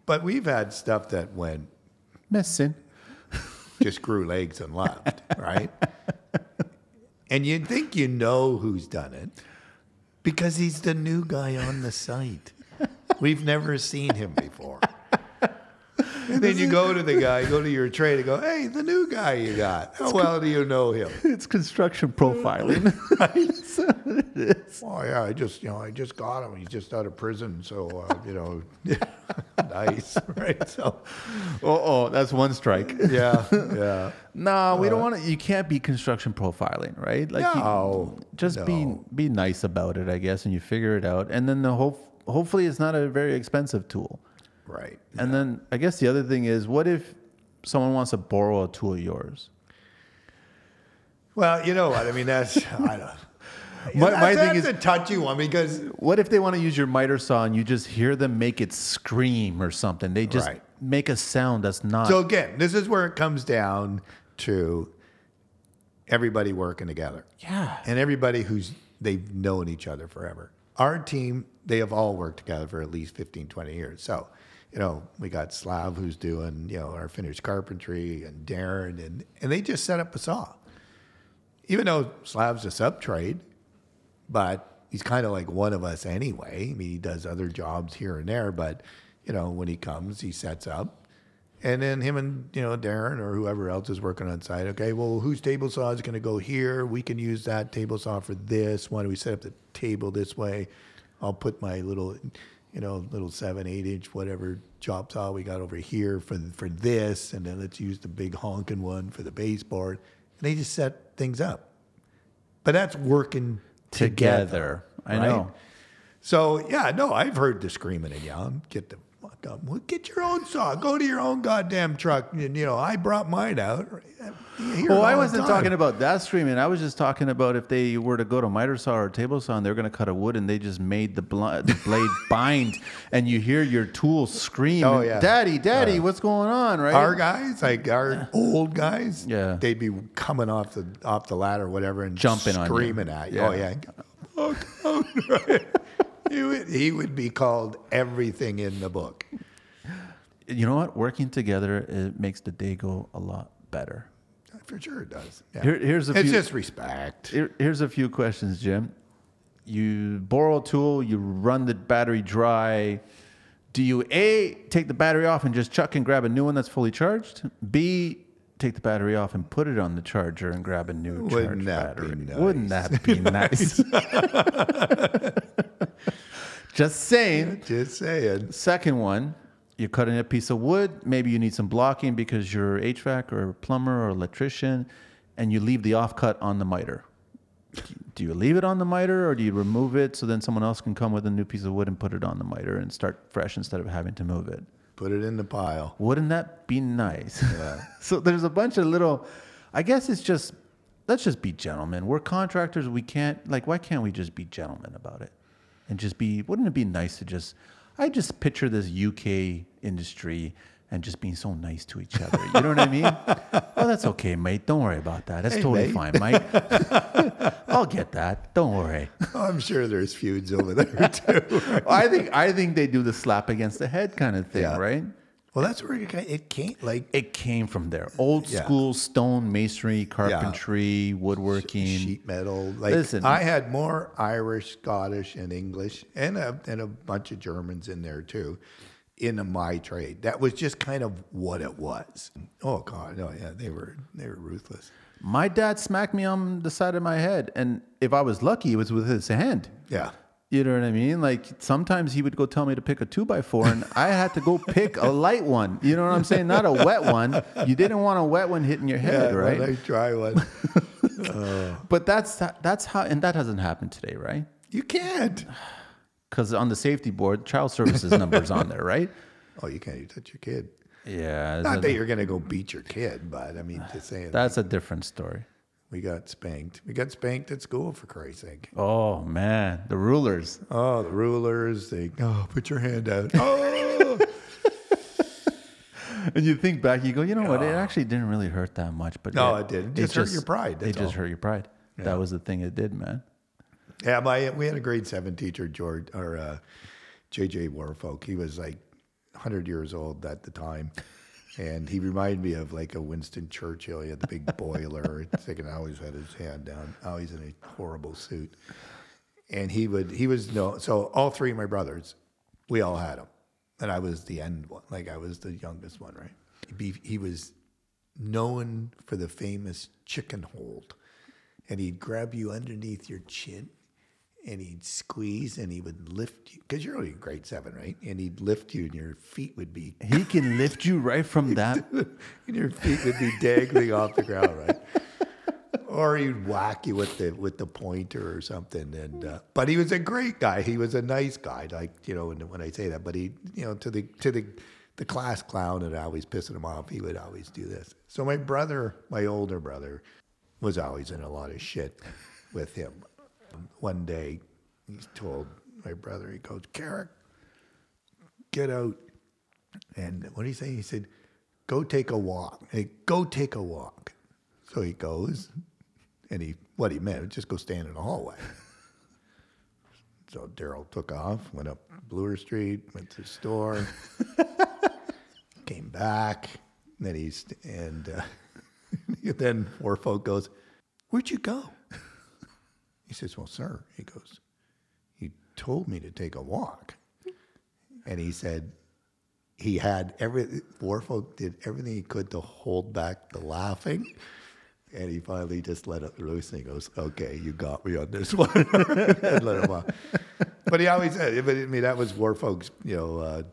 But we've had stuff that went missing, just grew legs and left, right? And you think you know who's done it because he's the new guy on the site. We've never seen him before. And then you go to the guy, go to your trade, and go, "Hey, the new guy you got. How well do you know him?" It's construction profiling. Right? Oh yeah, I just you know I just got him. He's just out of prison, so uh, you know, nice, right? So oh, oh, that's one strike. yeah, yeah. No, we don't want to. You can't be construction profiling, right? Like, you- No, just be be nice about it, I guess, and you figure it out. And then the hope, hopefully, it's not a very expensive tool. Right. And then I guess the other thing is, what if someone wants to borrow a tool of yours? Well, you know what? I mean, that's I don't. My- that's, my thing that's is- a touchy one because What if they want to use your miter saw and you just hear them make it scream or something? They just Right. make a sound that's not. so again, this is where it comes down to everybody working together. yeah. and everybody who's they've known each other forever. Our team, they have all worked together for at least 15, 20 years. So, you know, we got Slav who's doing, you know, our finished carpentry and Darren and and they just set up a saw. Even though Slav's a sub trade, but he's kind of like one of us anyway. I mean, he does other jobs here and there, but you know, when he comes, he sets up. And then him and you know Darren or whoever else is working on site. Okay, well, whose table saw is going to go here? We can use that table saw for this. Why don't we set up the table this way? I'll put my little, you know, little seven, eight inch whatever chop saw we got over here for for this, and then let's use the big honking one for the baseboard. And they just set things up. But that's working Together. I right? know. So yeah, no, I've heard the screaming and yelling. Get the. Well, get your own saw. Go to your own goddamn truck. And you know, I brought mine out. You hear it Well, I wasn't talking about that screaming. I was just talking about if they were to go to miter saw or table saw and they're going to cut a wood and they just made the, bl- the blade bind and you hear your tool scream, Oh, yeah. Daddy, Daddy, uh, what's going on? Right? Our guys, like our old guys, Yeah. they'd be coming off the off the ladder or whatever and Jumping on you. screaming at you. Yeah. Oh yeah. Right? He, would, he would be called everything in the book. you know what? Working together it makes the day go a lot better. For sure it does. Yeah. Here- here's a it's few- just respect. Here, here's a few questions, Jim. You borrow a tool, you run the battery dry. Do you A, take the battery off and just chuck and grab a new one that's fully charged? B, take the battery off and put it on the charger and grab a new Wouldn't be battery? nice? Wouldn't that be nice? just saying. Just saying. Second one, you're cutting a piece of wood. Maybe you need some blocking because you're HVAC or plumber or electrician, and you leave the offcut on the miter. Do you leave it on the miter or do you remove it so then someone else can come with a new piece of wood and put it on the miter and start fresh instead of having to move it? Put it in the pile. Wouldn't that be nice? Yeah. so there's a bunch of little, I guess it's just let's just be gentlemen. We're contractors. We can't like. Why can't we just be gentlemen about it, and just be? Wouldn't it be nice to just? I just picture this UK industry and just being so nice to each other. You know what I mean? oh, that's okay, mate. Don't worry about that. That's Hey, totally mate. fine, mate. I'll get that. Don't worry. I'm sure there's feuds over there too. I think I think they do the slap against the head kind of thing, Yeah. right? Well, that's where it, ca- it can't like It came from there. Old Yeah. school stone masonry, carpentry, woodworking. sheet metal. Like Listen. I had more Irish, Scottish, and English, and a and a bunch of Germans in there too, in my trade. That was just kind of what it was. Oh God, oh yeah, they were they were ruthless. My dad smacked me on the side of my head, and if I was lucky, it was with his hand. Yeah. You know what I mean? Like sometimes he would go tell me to pick a two by four, and I had to go pick a light one. You know what I'm saying? Not a wet one. You didn't want a wet one hitting your head, yeah, right? Well, they try one. But that's that's how, and that hasn't happened today, right? you can't. Because on the safety board, child services numbers on there, right? Oh, you can't. You touch your kid. Yeah, Not that you're gonna go beat your kid, but I mean, just saying. that's a different story. we got spanked. We got spanked at school for Christ's sake. Oh man, the rulers. Oh, the rulers. They oh, put your hand out. Oh. And you think back, you go, you know what? It oh. actually didn't really hurt that much, but No, yeah, it didn't. Just hurt your pride, It that's just all. hurt your pride. That was the thing it did, man. Yeah, my we had a grade seven teacher, George or uh, JJ Warfolk. He was like 100 years old at the time, and he reminded me of like a Winston Churchill. He had the big boiler. It's like, and always had his hand down. Always in a horrible suit, and he would he was no. So all three of my brothers, we all had him, and I was the end one. Like I was the youngest one, right? He was known for the famous chicken hold. And he'd grab you underneath your chin and he'd squeeze and he would lift you because you're only in grade seven, right? And he'd lift you and your feet would be He can lift you right from that. and your feet would be dangling off the ground, right? Or he'd whack you with the with the pointer or something. And uh, but he was a great guy. He was a nice guy. Like you know, when, when I say that, but he you know to the to the the class clown and always pissing him off. He would always do this. So my brother, my older brother, was always in a lot of shit with him. One day, he told my brother, he goes, Carrick, get out and what did he say? He said, "Go take a walk. Hey, go take a walk." So he goes, and he what he meant just go stand in the hallway. So Daryl took off, went up Bloor Street, went to the store, came back. And Then he's and uh, then Warfolk goes, "Where'd you go?" He says, "Well, sir," he goes, "You told me to take a walk," and he said he had every Warfolk did everything he could to hold back the laughing. And he finally just let it loose and he goes, Okay, you got me on this one. But he always said, but I mean, that was Warfolk's, you know, uh,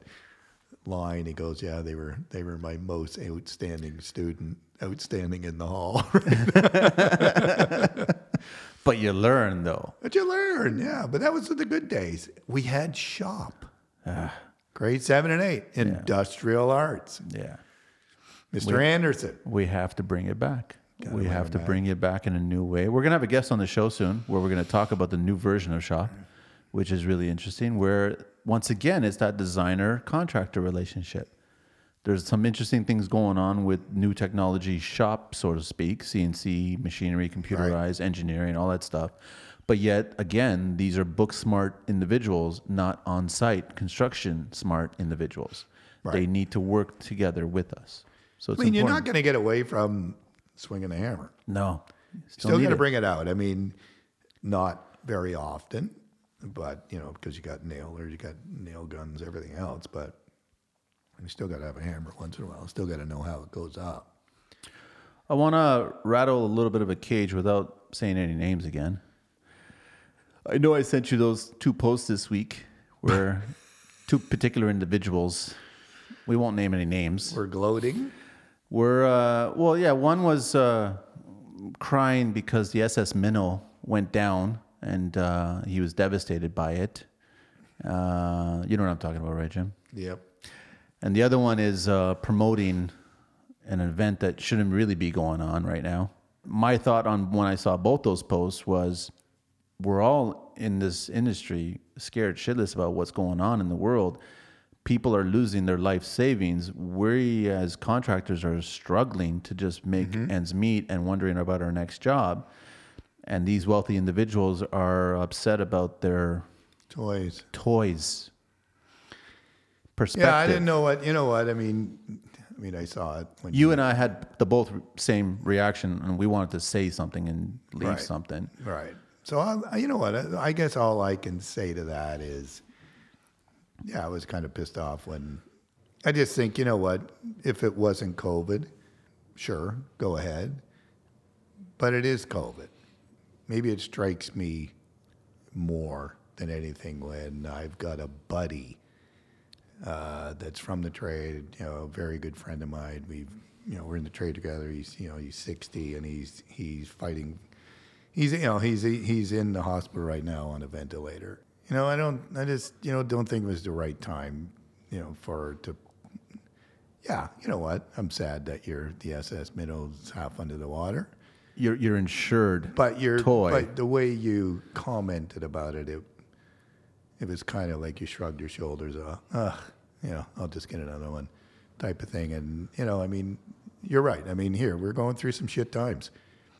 line. He goes, Yeah, they were they were my most outstanding student, outstanding in the hall. But you learn though. but you learn, yeah. But that was the good days. We had shop. Ah. Grade seven and eight, industrial arts. Yeah. Mr. Anderson. We have to bring it back. we have to bring it back in a new way. We're gonna have a guest on the show soon where we're gonna talk about the new version of Shop, which is really interesting. Where once again it's that designer contractor relationship. There's some interesting things going on with new technology shop, so to speak, CNC, machinery, computerized engineering, all that stuff. But yet again, these are book smart individuals, not on site construction smart individuals. They need to work together with us. So it's I mean, you're not going to get away from swinging the hammer. No. Still need got to bring it out. I mean, not very often, but you know, because you got nailers, you got nail guns, everything else. But you still got to have a hammer once in a while. Still got to know how it goes up. I want to rattle a little bit of a cage without saying any names again. I know I sent you those two posts this week where two particular individuals, we won't name any names, We're gloating. were, uh, well, yeah, one was uh, crying because the SS Minnow went down and uh, he was devastated by it. Uh, you know what I'm talking about, right, Jim? Yep. And the other one is uh, promoting an event that shouldn't really be going on right now. my thought on when I saw both those posts was we're all in this industry scared shitless about what's going on in the world. People are losing their life savings. We as contractors are struggling to just make ends meet and wondering about our next job. And these wealthy individuals are upset about their Toys. toys. Perspective. Yeah, I didn't know what. You know what? I mean, I mean, I saw it when You and I had the both same reaction, and we wanted to say something and leave Right. something. Right. So I, you know what? I guess all I can say to that is, yeah, I was kind of pissed off when. I just think, you know what? If it wasn't COVID, sure, go ahead. But it is COVID. Maybe it strikes me more than anything when I've got a buddy uh, that's from the trade, you know, a very good friend of mine. We've, you know, we're in the trade together. He's, you know, he's 60 and he's he's fighting. He's, you know, he's he's in the hospital right now on a ventilator. You know, I don't, I just, you know, don't think it was the right time, you know, for to. Yeah, you know what? I'm sad that your the SS Minnow's half under the water, You're you're insured, but your toy. but the way you commented about it, it it was kind of like you shrugged your shoulders. Uh, Ugh, you know, I'll just get another one, type of thing. And you know, I mean, you're right. I mean, here we're going through some shit times,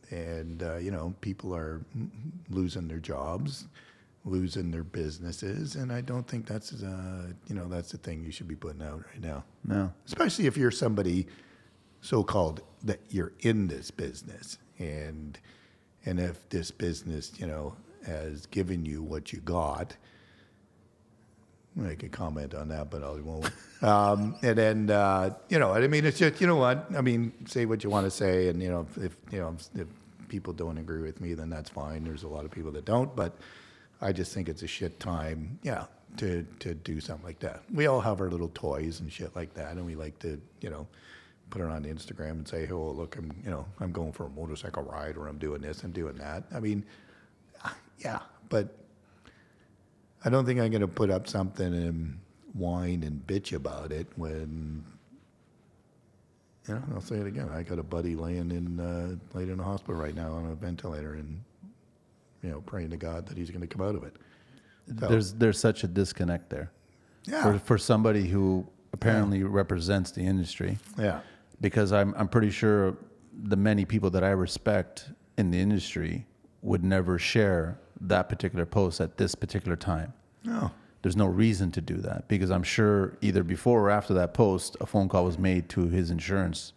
and uh, you know, people are losing their jobs, losing their businesses, and I don't think that's uh, you know that's the thing you should be putting out right now. no. Especially if you're somebody so-called that you're in this business, and and if this business, you know, has given you what you got. I could comment on that, but I won't. Um, and then, uh, you know, I mean, it's just, you know what? I mean, say what you want to say, and you know, if, if you know, if people don't agree with me, then that's fine. There's a lot of people that don't, but I just think it's a shit time, yeah, to to do something like that. We all have our little toys and shit like that, and we like to, you know, put it on Instagram and say, "Oh, look, I'm, you know, I'm going for a motorcycle ride, or I'm doing this, I'm doing that." I mean, yeah, but I don't think I'm going to put up something and whine and bitch about it when, you know, I'll say it again. I got a buddy laying in uh, laying in a hospital right now on a ventilator, and you know, praying to God that he's going to come out of it. So, There's there's such a disconnect there yeah, for for somebody who apparently represents the industry. yeah, because I'm I'm pretty sure the many people that I respect in the industry would never share that particular post at this particular time. no, There's no reason to do that because I'm sure either before or after that post, a phone call was made to his insurance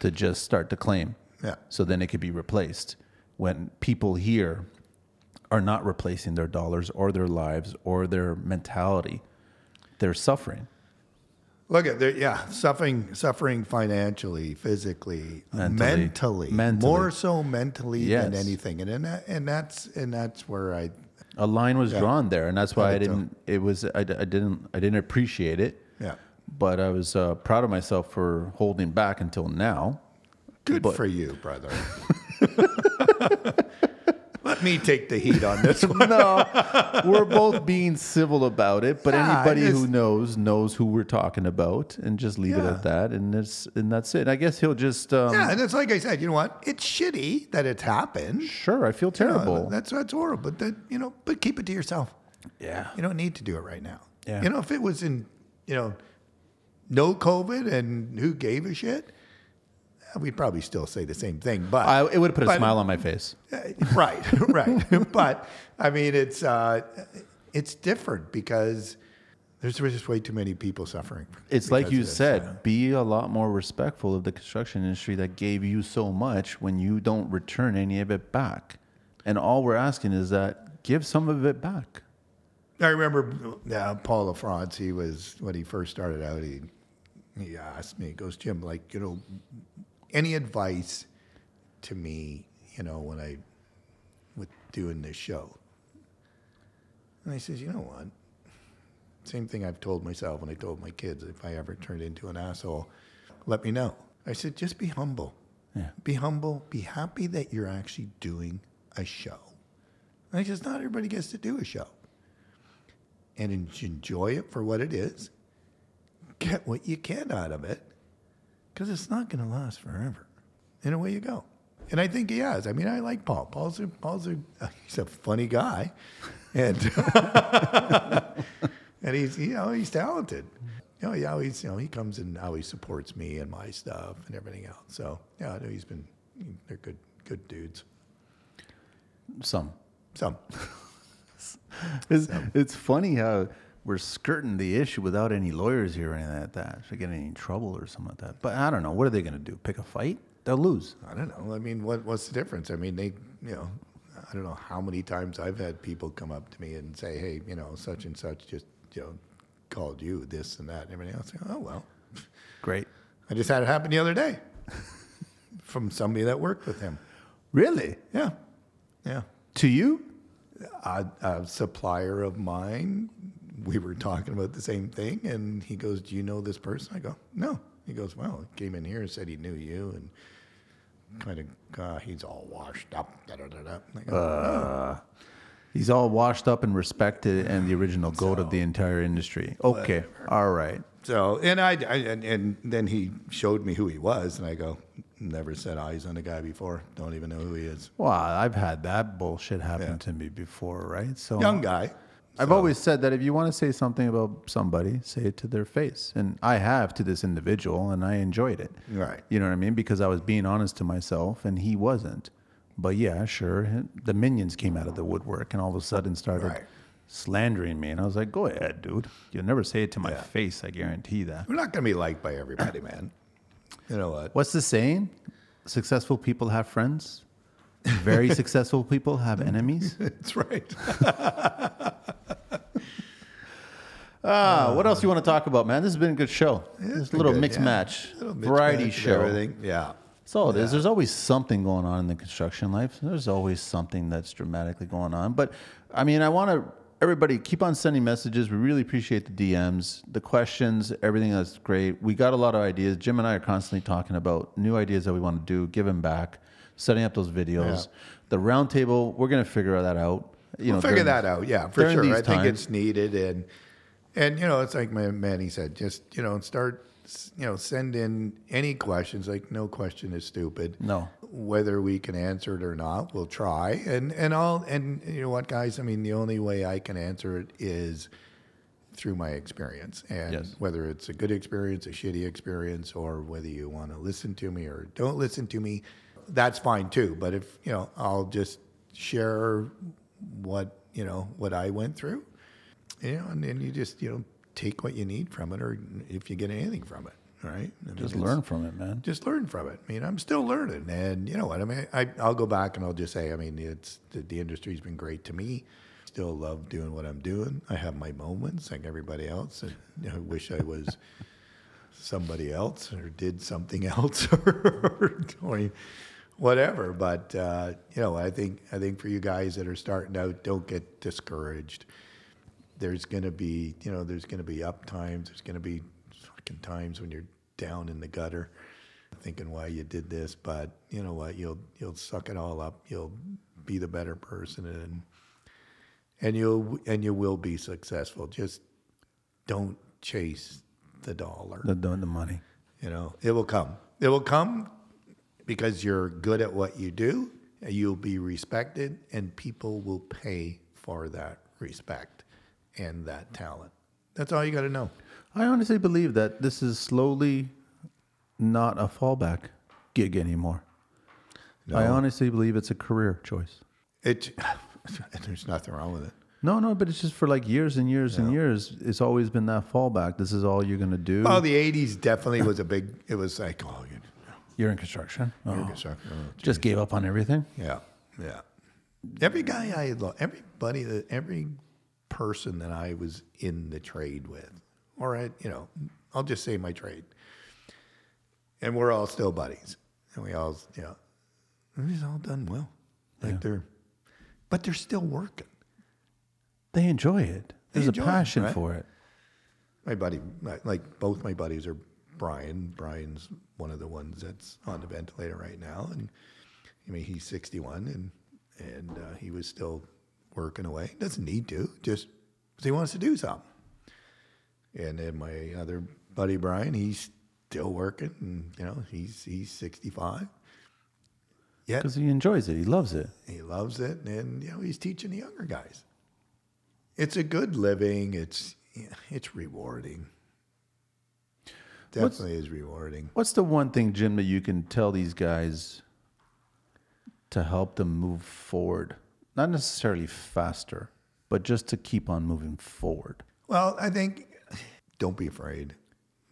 to just start the claim. yeah, So then it could be replaced. When people here are not replacing their dollars or their lives or their mentality, they're suffering. Look at there, yeah, suffering, suffering financially, physically, Mentally. mentally, Mentally. more so mentally than anything, and and, that, and that's and that's where I, a line was Yeah. drawn there, and that's why I I didn't. It was I, I didn't I didn't appreciate it, yeah, but I was uh, proud of myself for holding back until now. good But- for you, brother. Me take the heat on this one. no, we're both being civil about it, but Yeah, anybody who knows knows who we're talking about, and just leave it at that, and that's and that's it. I guess he'll just um, Yeah, and it's like I said, you know what? It's shitty that it's happened. sure. I feel You know, terrible. that's that's horrible. But that you know, but keep it to yourself. yeah, You don't need to do it right now. Yeah. You know, if it was in, you know, no COVID and who gave a shit, we'd probably still say the same thing. But I, it would have put a smile on my face. Uh, right, right. but I mean, it's uh, it's different because there's just way too many people suffering. It's like you said, be a lot more respectful of the construction industry that gave you so much when you don't return any of it back. And all we're asking is that give some of it back. I remember uh, Paul LaFrance, he was, when he first started out, he, he asked me, he goes, Jim, like, you know, any advice to me, you know, when I, with doing this show? And I says, you know what? Same thing I've told myself and I told my kids, if I ever turned into an asshole, let me know. I said, just be humble. Yeah. Be humble. Be happy that you're actually doing a show. And I says, not everybody gets to do a show and enjoy it for what it is. Get what you can out of it because it's not going to last forever. And away you go. And I think he has. I mean, I like Paul. Paul's a, Paul's a, he's a funny guy, and and he's you know he's talented. You know, he always you know he comes and always supports me and my stuff and everything else. So yeah, no, he's been they're good good dudes. Some. Some. It's, it's funny how we're skirting the issue without any lawyers here or anything like that. Should get in trouble or something like that. But I don't know. What are they going to do? Pick a fight? They'll lose. I don't know. I mean, what what's the difference? I mean, they, you know, I don't know how many times I've had people come up to me and say, "Hey, you know, such and such just, you know, called you this and that and everything else." Oh well, Great. I just had it happen the other day from somebody that worked with him. Really? Yeah, yeah. To you? A, a supplier of mine. We were talking about the same thing, and he goes, "Do you know this person?" I go, "No." He goes, "Well, he came in here and said he knew you, and kind of, uh, he's all washed up." Da, da, da, da. I go, Uh, he's all washed up and respected and the original goat of the entire industry. Okay. All right. So, and I, I and, and then he showed me who he was, and I go, never set eyes on the guy before. Don't even know who he is. Well, I've had that bullshit happen Yeah. to me before, right? So Young guy. I've always said that if you want to say something about somebody, say it to their face. And I have to this individual, and I enjoyed it. Right. You know what I mean? Because I was being honest to myself, and he wasn't. But yeah, sure. The minions came out of the woodwork and all of a sudden started Right. slandering me. And I was like, go ahead, dude. You'll never say it to my Yeah. face. I guarantee that. We're not going to be liked by everybody, man. You know what? What's the saying? Successful people have friends, very successful people have enemies. That's right. Ah, what else you want to talk about, man? This has been a good show. It's a been little good, mixed yeah. match, Little mixed variety match of show. Everything. Yeah. That's all it is. There's always something going on in the construction life. There's always something that's dramatically going on. But I mean, I want to everybody keep on sending messages. We really appreciate the DMs, the questions, everything. That's great. We got a lot of ideas. Jim and I are constantly talking about new ideas that we want to do, giving back, setting up those videos. The roundtable, we're gonna figure that out. You We'll know, figure during- that out. Yeah, for sure. I think it's needed, and and you know, it's like my Manny said. Just you know, start. You know, send in any questions. Like no question is stupid. No. Whether we can answer it or not, we'll try. And and all and you know what, guys. I mean, the only way I can answer it is through my experience, and Yes. whether it's a good experience, a shitty experience, or whether you want to listen to me or don't listen to me, that's fine too. But if you know, I'll just share what you know what I went through, you know, and then you just you know take what you need from it, or if you get anything from it, right? I mean, Just learn from it, man. just learn from it. I mean, I'm still learning, and you know what? I mean, I, I'll go back and I'll just say, I mean, it's the, the industry's been great to me. Still love doing what I'm doing. I have my moments like everybody else, and you know, I wish I was somebody else or did something else or, or whatever. But uh, you know, I think I think for you guys that are starting out, don't get discouraged. There's gonna be, you know, there's gonna be up times. There's gonna be fucking times when you're down in the gutter, thinking why you did this. But you know what? You'll you'll suck it all up. You'll be the better person, and and you'll and you will be successful. Just don't chase the dollar. The, the, the money. You know, it will come. It will come because you're good at what you do. You'll be respected, and people will pay for that respect and that talent. That's all you got to know. I honestly believe that this is slowly not a fallback gig anymore. I honestly believe it's a career choice. It, there's nothing wrong with it. No, no, but it's just for like years and years and years. It's always been that fallback. This is all you're gonna do. Well, the '80s definitely was a big. It was like, oh, you you're in construction. Oh, know, construction. Oh, just gave up on everything. Yeah, yeah. Every guy I lo- everybody that every person that I was in the trade with, or at you know, I'll just say my trade, and we're all still buddies, and we all you know, it's all done well, like they're, but they're still working. They enjoy it. There's enjoy a it, passion right? for it. My buddy, like both my buddies are Brian. Brian's one of the ones that's on the ventilator right now, and I mean he's 61, and and uh, he was still working away. Doesn't need to, just 'cause he wants to do something. And then my other buddy Brian, he's still working, and you know he's he's 65. Yet Because he enjoys it. He loves it. he loves it, and you know he's teaching the younger guys. It's a good living. It's it's rewarding. What's- Definitely is rewarding. What's the one thing, Jim, that you can tell these guys to help them move forward? Not necessarily faster, but just to keep on moving forward. Well, I think don't be afraid.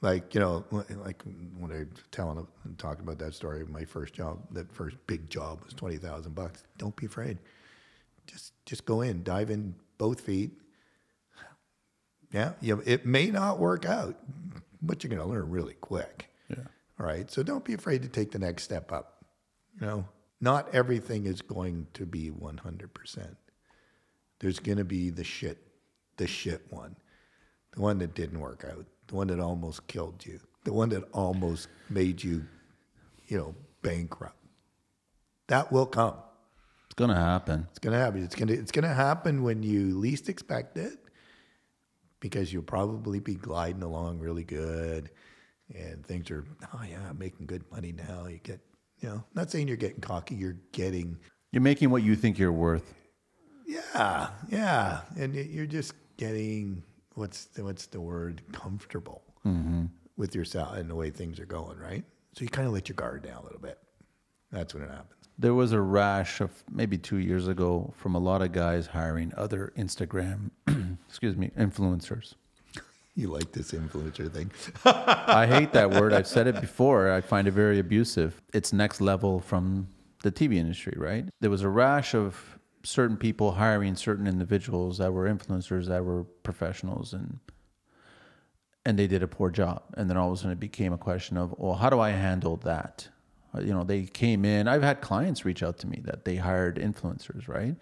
Like you know, like when I telling talking about that story, my first job, that first big job was twenty thousand bucks. Don't be afraid. Just just go in, dive in both feet. Yeah, you, it may not work out, but you're going to learn really quick. Yeah. All right. So don't be afraid to take the next step up. You know, not everything is going to be 100%. There's going to be the shit, the shit one, the one that didn't work out, the one that almost killed you, the one that almost made you, you know, bankrupt. That will come. It's going to happen. It's gonna happen. It's gonna it's gonna happen when you least expect it, because you'll probably be gliding along really good, and things are oh yeah, I'm making good money now. You get you know, not saying you're getting cocky. You're getting You're making what you think you're worth. yeah, yeah, and you're just getting what's the, what's the word comfortable mm-hmm. with yourself and the way things are going, right? So you kind of let your guard down a little bit. That's when it happens. There was a rash of maybe two years ago from a lot of guys hiring other Instagram, excuse me, influencers. You like this influencer thing? I hate that word. I've said it before. I find it very abusive. It's next level from the TV industry, right? There was a rash of certain people hiring certain individuals that were influencers that were professionals and and they did a poor job. And then all of a sudden it became a question of, well, how do I handle that? You know, they came in. I've had clients reach out to me that they hired influencers, right?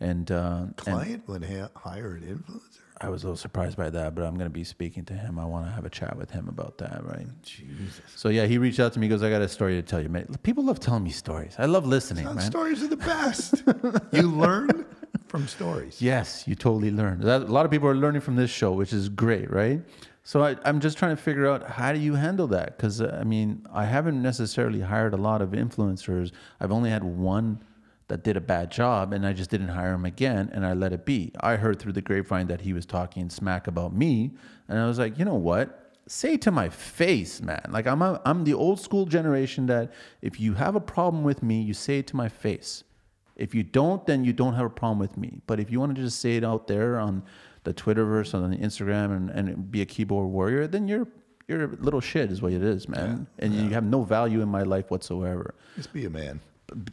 And, uh, and Client would ha- hire an influencer. I was a little surprised by that, but I'm going to be speaking to him. I want to have a chat with him about that, right? Jesus. So yeah, he reached out to me. He goes, "I got a story to tell you, man. People love telling me stories. I love listening, man. Stories are the best. you learn from stories. Yes, you totally learn. That, a lot of people are learning from this show, which is great, right? So I, I'm just trying to figure out how do you handle that? Because uh, I mean, I haven't necessarily hired a lot of influencers. I've only had one that did a bad job, and I just didn't hire him again, and I let it be. I heard through the grapevine that he was talking smack about me, and I was like, you know what? Say to my face, man. Like I'm, a, I'm the old school generation that if you have a problem with me, you say it to my face. If you don't, then you don't have a problem with me. But if you want to just say it out there on the Twitterverse, or on the Instagram, and, and be a keyboard warrior, then you're you're a little shit, is what it is, man. and you have no value in my life whatsoever. Just be a man.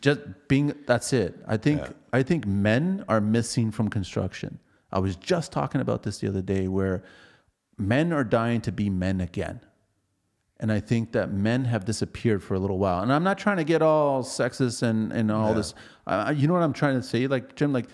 Just being that's it. I think I think men are missing from construction. I was just talking about this the other day, where men are dying to be men again. And I think that men have disappeared for a little while. And I'm not trying to get all sexist and, and all this. Uh, you know what I'm trying to say? Like, Jim, like,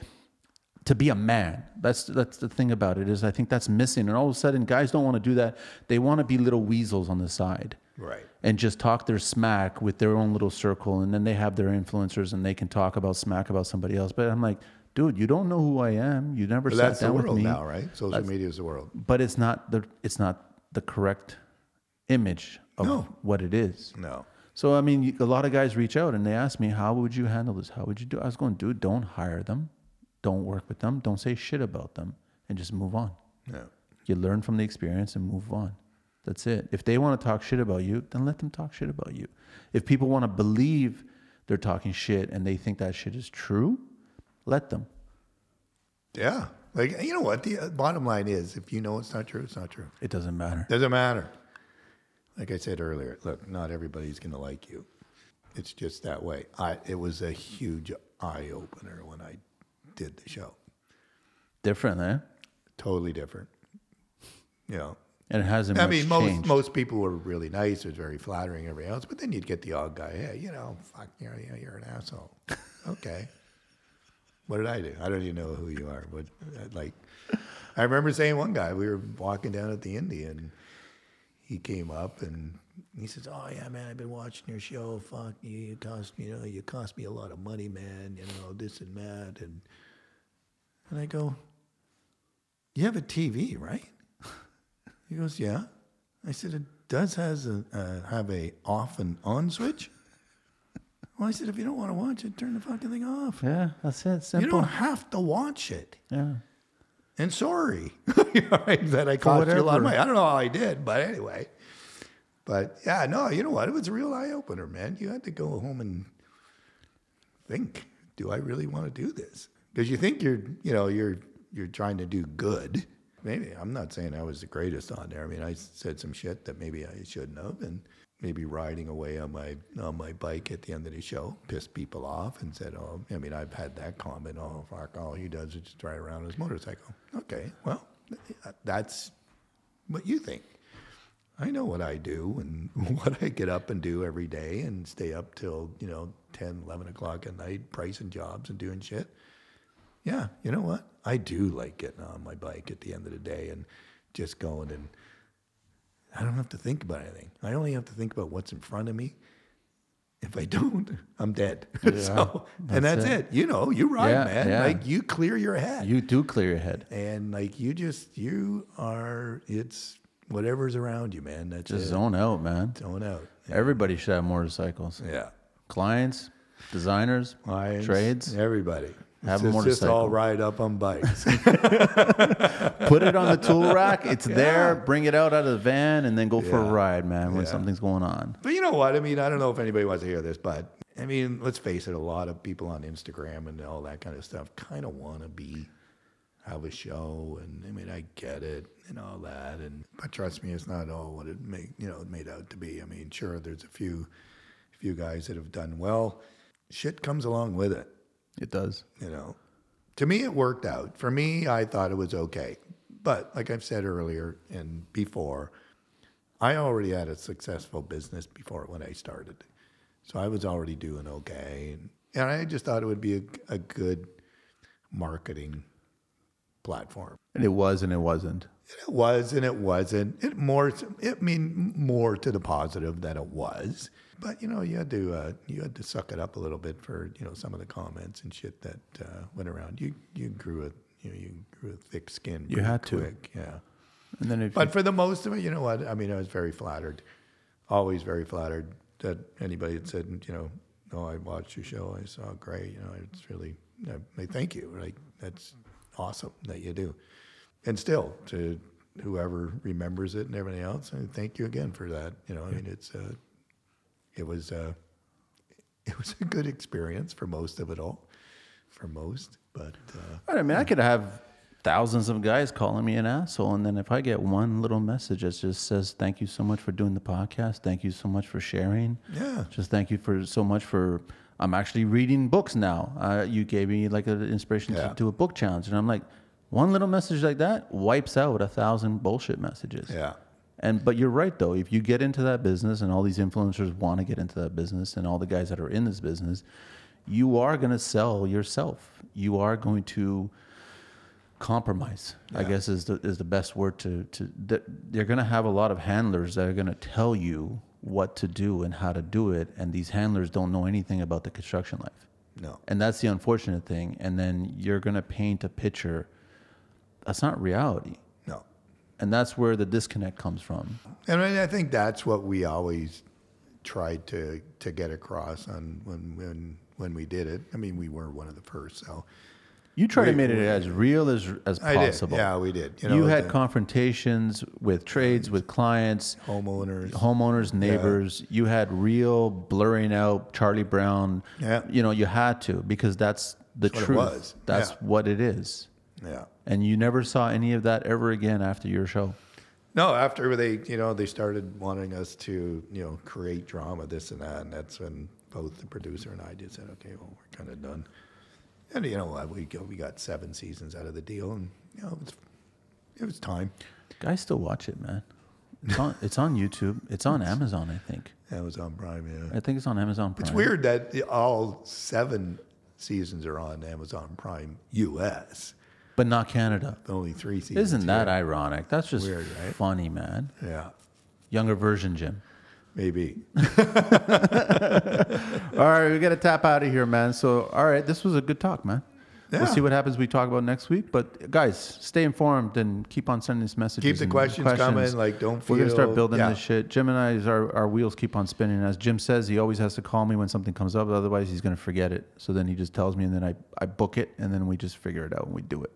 to be a man. That's that's the thing about it is I think that's missing. And all of a sudden, guys don't want to do that. They want to be little weasels on the side Right. and just talk their smack with their own little circle. And then they have their influencers and they can talk about smack about somebody else. But I'm like, dude, you don't know who I am. You never But sat that's the down with world me. now, right? Social media is the world. But it's not the it's not the correct image of No. what it is. No. So I mean, a lot of guys reach out and they ask me, "How would you handle this? How would you do?" I was going, "Dude, don't hire them, don't work with them, don't say shit about them, and just move on. No. You learn from the experience and move on. That's it. If they want to talk shit about you, then let them talk shit about you. If people want to believe they're talking shit and they think that shit is true, let them. Yeah. Like, you know what? The uh, bottom line is if you know it's not true, it's not true. It doesn't matter. Doesn't matter. Like I said earlier, look, not everybody's going to like you. It's just that way. I, it was a huge eye opener when I did the show. Different, eh? Totally different. You know, And it hasn't I mean, most changed. most people were really nice. It was very flattering, everything else. But then you'd get the odd guy. Hey, you know, fuck, you know, you're, an asshole. okay. What did I do? I don't even know who you are. But uh, like, I remember saying one guy. We were walking down at the Indian. He came up and he says, "Oh yeah, man, I've been watching your show. Fuck you, you cost you know, you cost me a lot of money, man. You know this and that." And and I go, "You have a TV, right?" He goes, "Yeah." I said, "It does has a uh, have a off and on switch." Well, I said, if you don't want to watch it, turn the fucking thing off. Yeah, that's it. Simple. You don't have to watch it. yeah. And sorry that I cost you a lot of money. I don't know how I did, but anyway. But yeah, no, you know what? It was a real eye opener, man. You had to go home and think, do I really want to do this? Because you think you're, you know, you're you're trying to do good. Maybe I'm not saying I was the greatest on there. I mean, I said some shit that maybe I shouldn't have, and maybe riding away on my on my bike at the end of the show pissed people off and said, "Oh, I mean, I've had that comment. Oh, fuck, all he does is just ride around on his motorcycle." Okay, well, that's what you think. I know what I do and what I get up and do every day and stay up till, you know, 10, 11 o'clock at night, pricing jobs and doing shit. Yeah, you know what? I do like getting on my bike at the end of the day and just going and I don't have to think about anything. I only have to think about what's in front of me. If I don't, I'm dead. so, and that's that's it. it. You know, you ride, Yeah, man. yeah. Like you clear your head You do clear your head. and like you just you are it's whatever's around you man that's Just it. zone out, man. zone out Everybody should have motorcycles. yeah Clients, designers, Clients, trades. everybody Have a It's just all ride up on bikes Put it on the tool rack. It's there. Bring it out out of the van and then go for a ride, man, when Yeah. something's going on. but you know what i mean i don't know if anybody wants to hear this but i mean let's face it a lot of people on instagram and all that kind of stuff kind of want to be have a show and i mean i get it and all that and but trust me it's not all what it made you know made out to be i mean sure there's a few few guys that have done well shit comes along with it It does. you know to me it worked out for me i thought it was okay but like i've said earlier and before i already had a successful business before when i started so i was already doing okay and, and i just thought it would be a, a good marketing platform And it was and it wasn't. it was and it wasn't. It more, it mean more to the positive that it was. But you know, you had to uh, you had to suck it up a little bit for you know some of the comments and shit that uh, went around. You you grew a you know you grew a thick skin. You had to. yeah. And then if But for the most of it, you know what? I mean, I was very flattered, always very flattered that anybody had said, you know, no, I watched your show. I saw great. You know, it's really, I, I thank you. Like that's awesome that you do. And still, to whoever remembers it and everything else, I thank you again for that. You know, I mean, it's uh, it was uh, it was a good experience for most of it all, for most. But uh, I mean, I could have thousands of guys calling me an asshole, and then if I get one little message that just says "Thank you so much for doing the podcast. Thank you so much for sharing. Yeah. Just thank you for so much for. I'm actually reading books now. Uh, you gave me like an inspiration Yeah. to do a book challenge, and I'm like, one little message like that wipes out a thousand bullshit messages. yeah, And but you're right though. If you get into that business, and all these influencers want to get into that business, and all the guys that are in this business, you are going to sell yourself. You are going to compromise. I guess is the is the best word to to. They're going to have a lot of handlers that are going to tell you what to do and how to do it, and these handlers don't know anything about the construction life. no, And that's the unfortunate thing. And then you're going to paint a picture that's not reality. And that's where the disconnect comes from. And I think that's what we always tried to to get across on when when when we did it. I mean, we were one of the first, so You try to make it as real as as I possible. did. Yeah, we did. You, You, had the confrontations with trades, with clients, homeowners. homeowners, neighbors. You had real blurring out Charlie Brown. Yeah. You know, you had to because that's the That's what truth. was. That's Yeah. what it is. Yeah. And you never saw any of that ever again after your show. No, after they, you know, they started wanting us to, you know, create drama, this and that, and that's when both the producer and I just said, okay, well, we're kind of done. And you know uh, we we got seven seasons out of the deal, and you know, it was, it was time. Guys still watch it, man. It's on, it's on YouTube. It's on Amazon, I think. Amazon Prime, yeah. I think it's on Amazon Prime. It's weird that all seven seasons are on Amazon Prime US. But not Canada. Only three seasons. Isn't that here. ironic? That's just Weird, right? funny, man. Yeah, Younger version, Jim. maybe. All right, we got to tap out of here, man. So, all right, this was a good talk, man. we'll see what happens. We talk about next week. But guys, stay informed and keep on sending us messages. Keep the and questions coming, like, don't feel. We're gonna start building yeah. this shit. Jim and I, our, our wheels keep on spinning. As Jim says, he always has to call me when something comes up. Otherwise, he's gonna forget it. So then he just tells me, and then I, I book it, and then we just figure it out and we do it.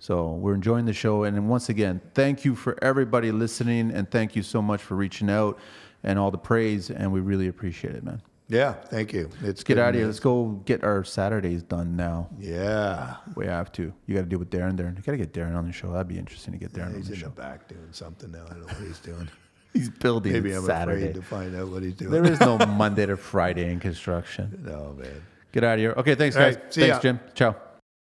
So we're enjoying the show. And once again, thank you for everybody listening, and thank you so much for reaching out and all the praise. And we really appreciate it, man. Yeah, thank you. It's Let's get out of here. Let's go get our Saturdays done now. Yeah. We have to. You got to deal with Darren there. You got to get Darren on the show. That'd be interesting to get Darren on He's the in the back doing something now. I don't know what he's doing. He's building Maybe I'm Saturday. afraid to find out what he's doing. There is no Monday to Friday in construction. no, man. Get out of here. Okay, thanks, guys. right, thanks, ya. Jim. Ciao.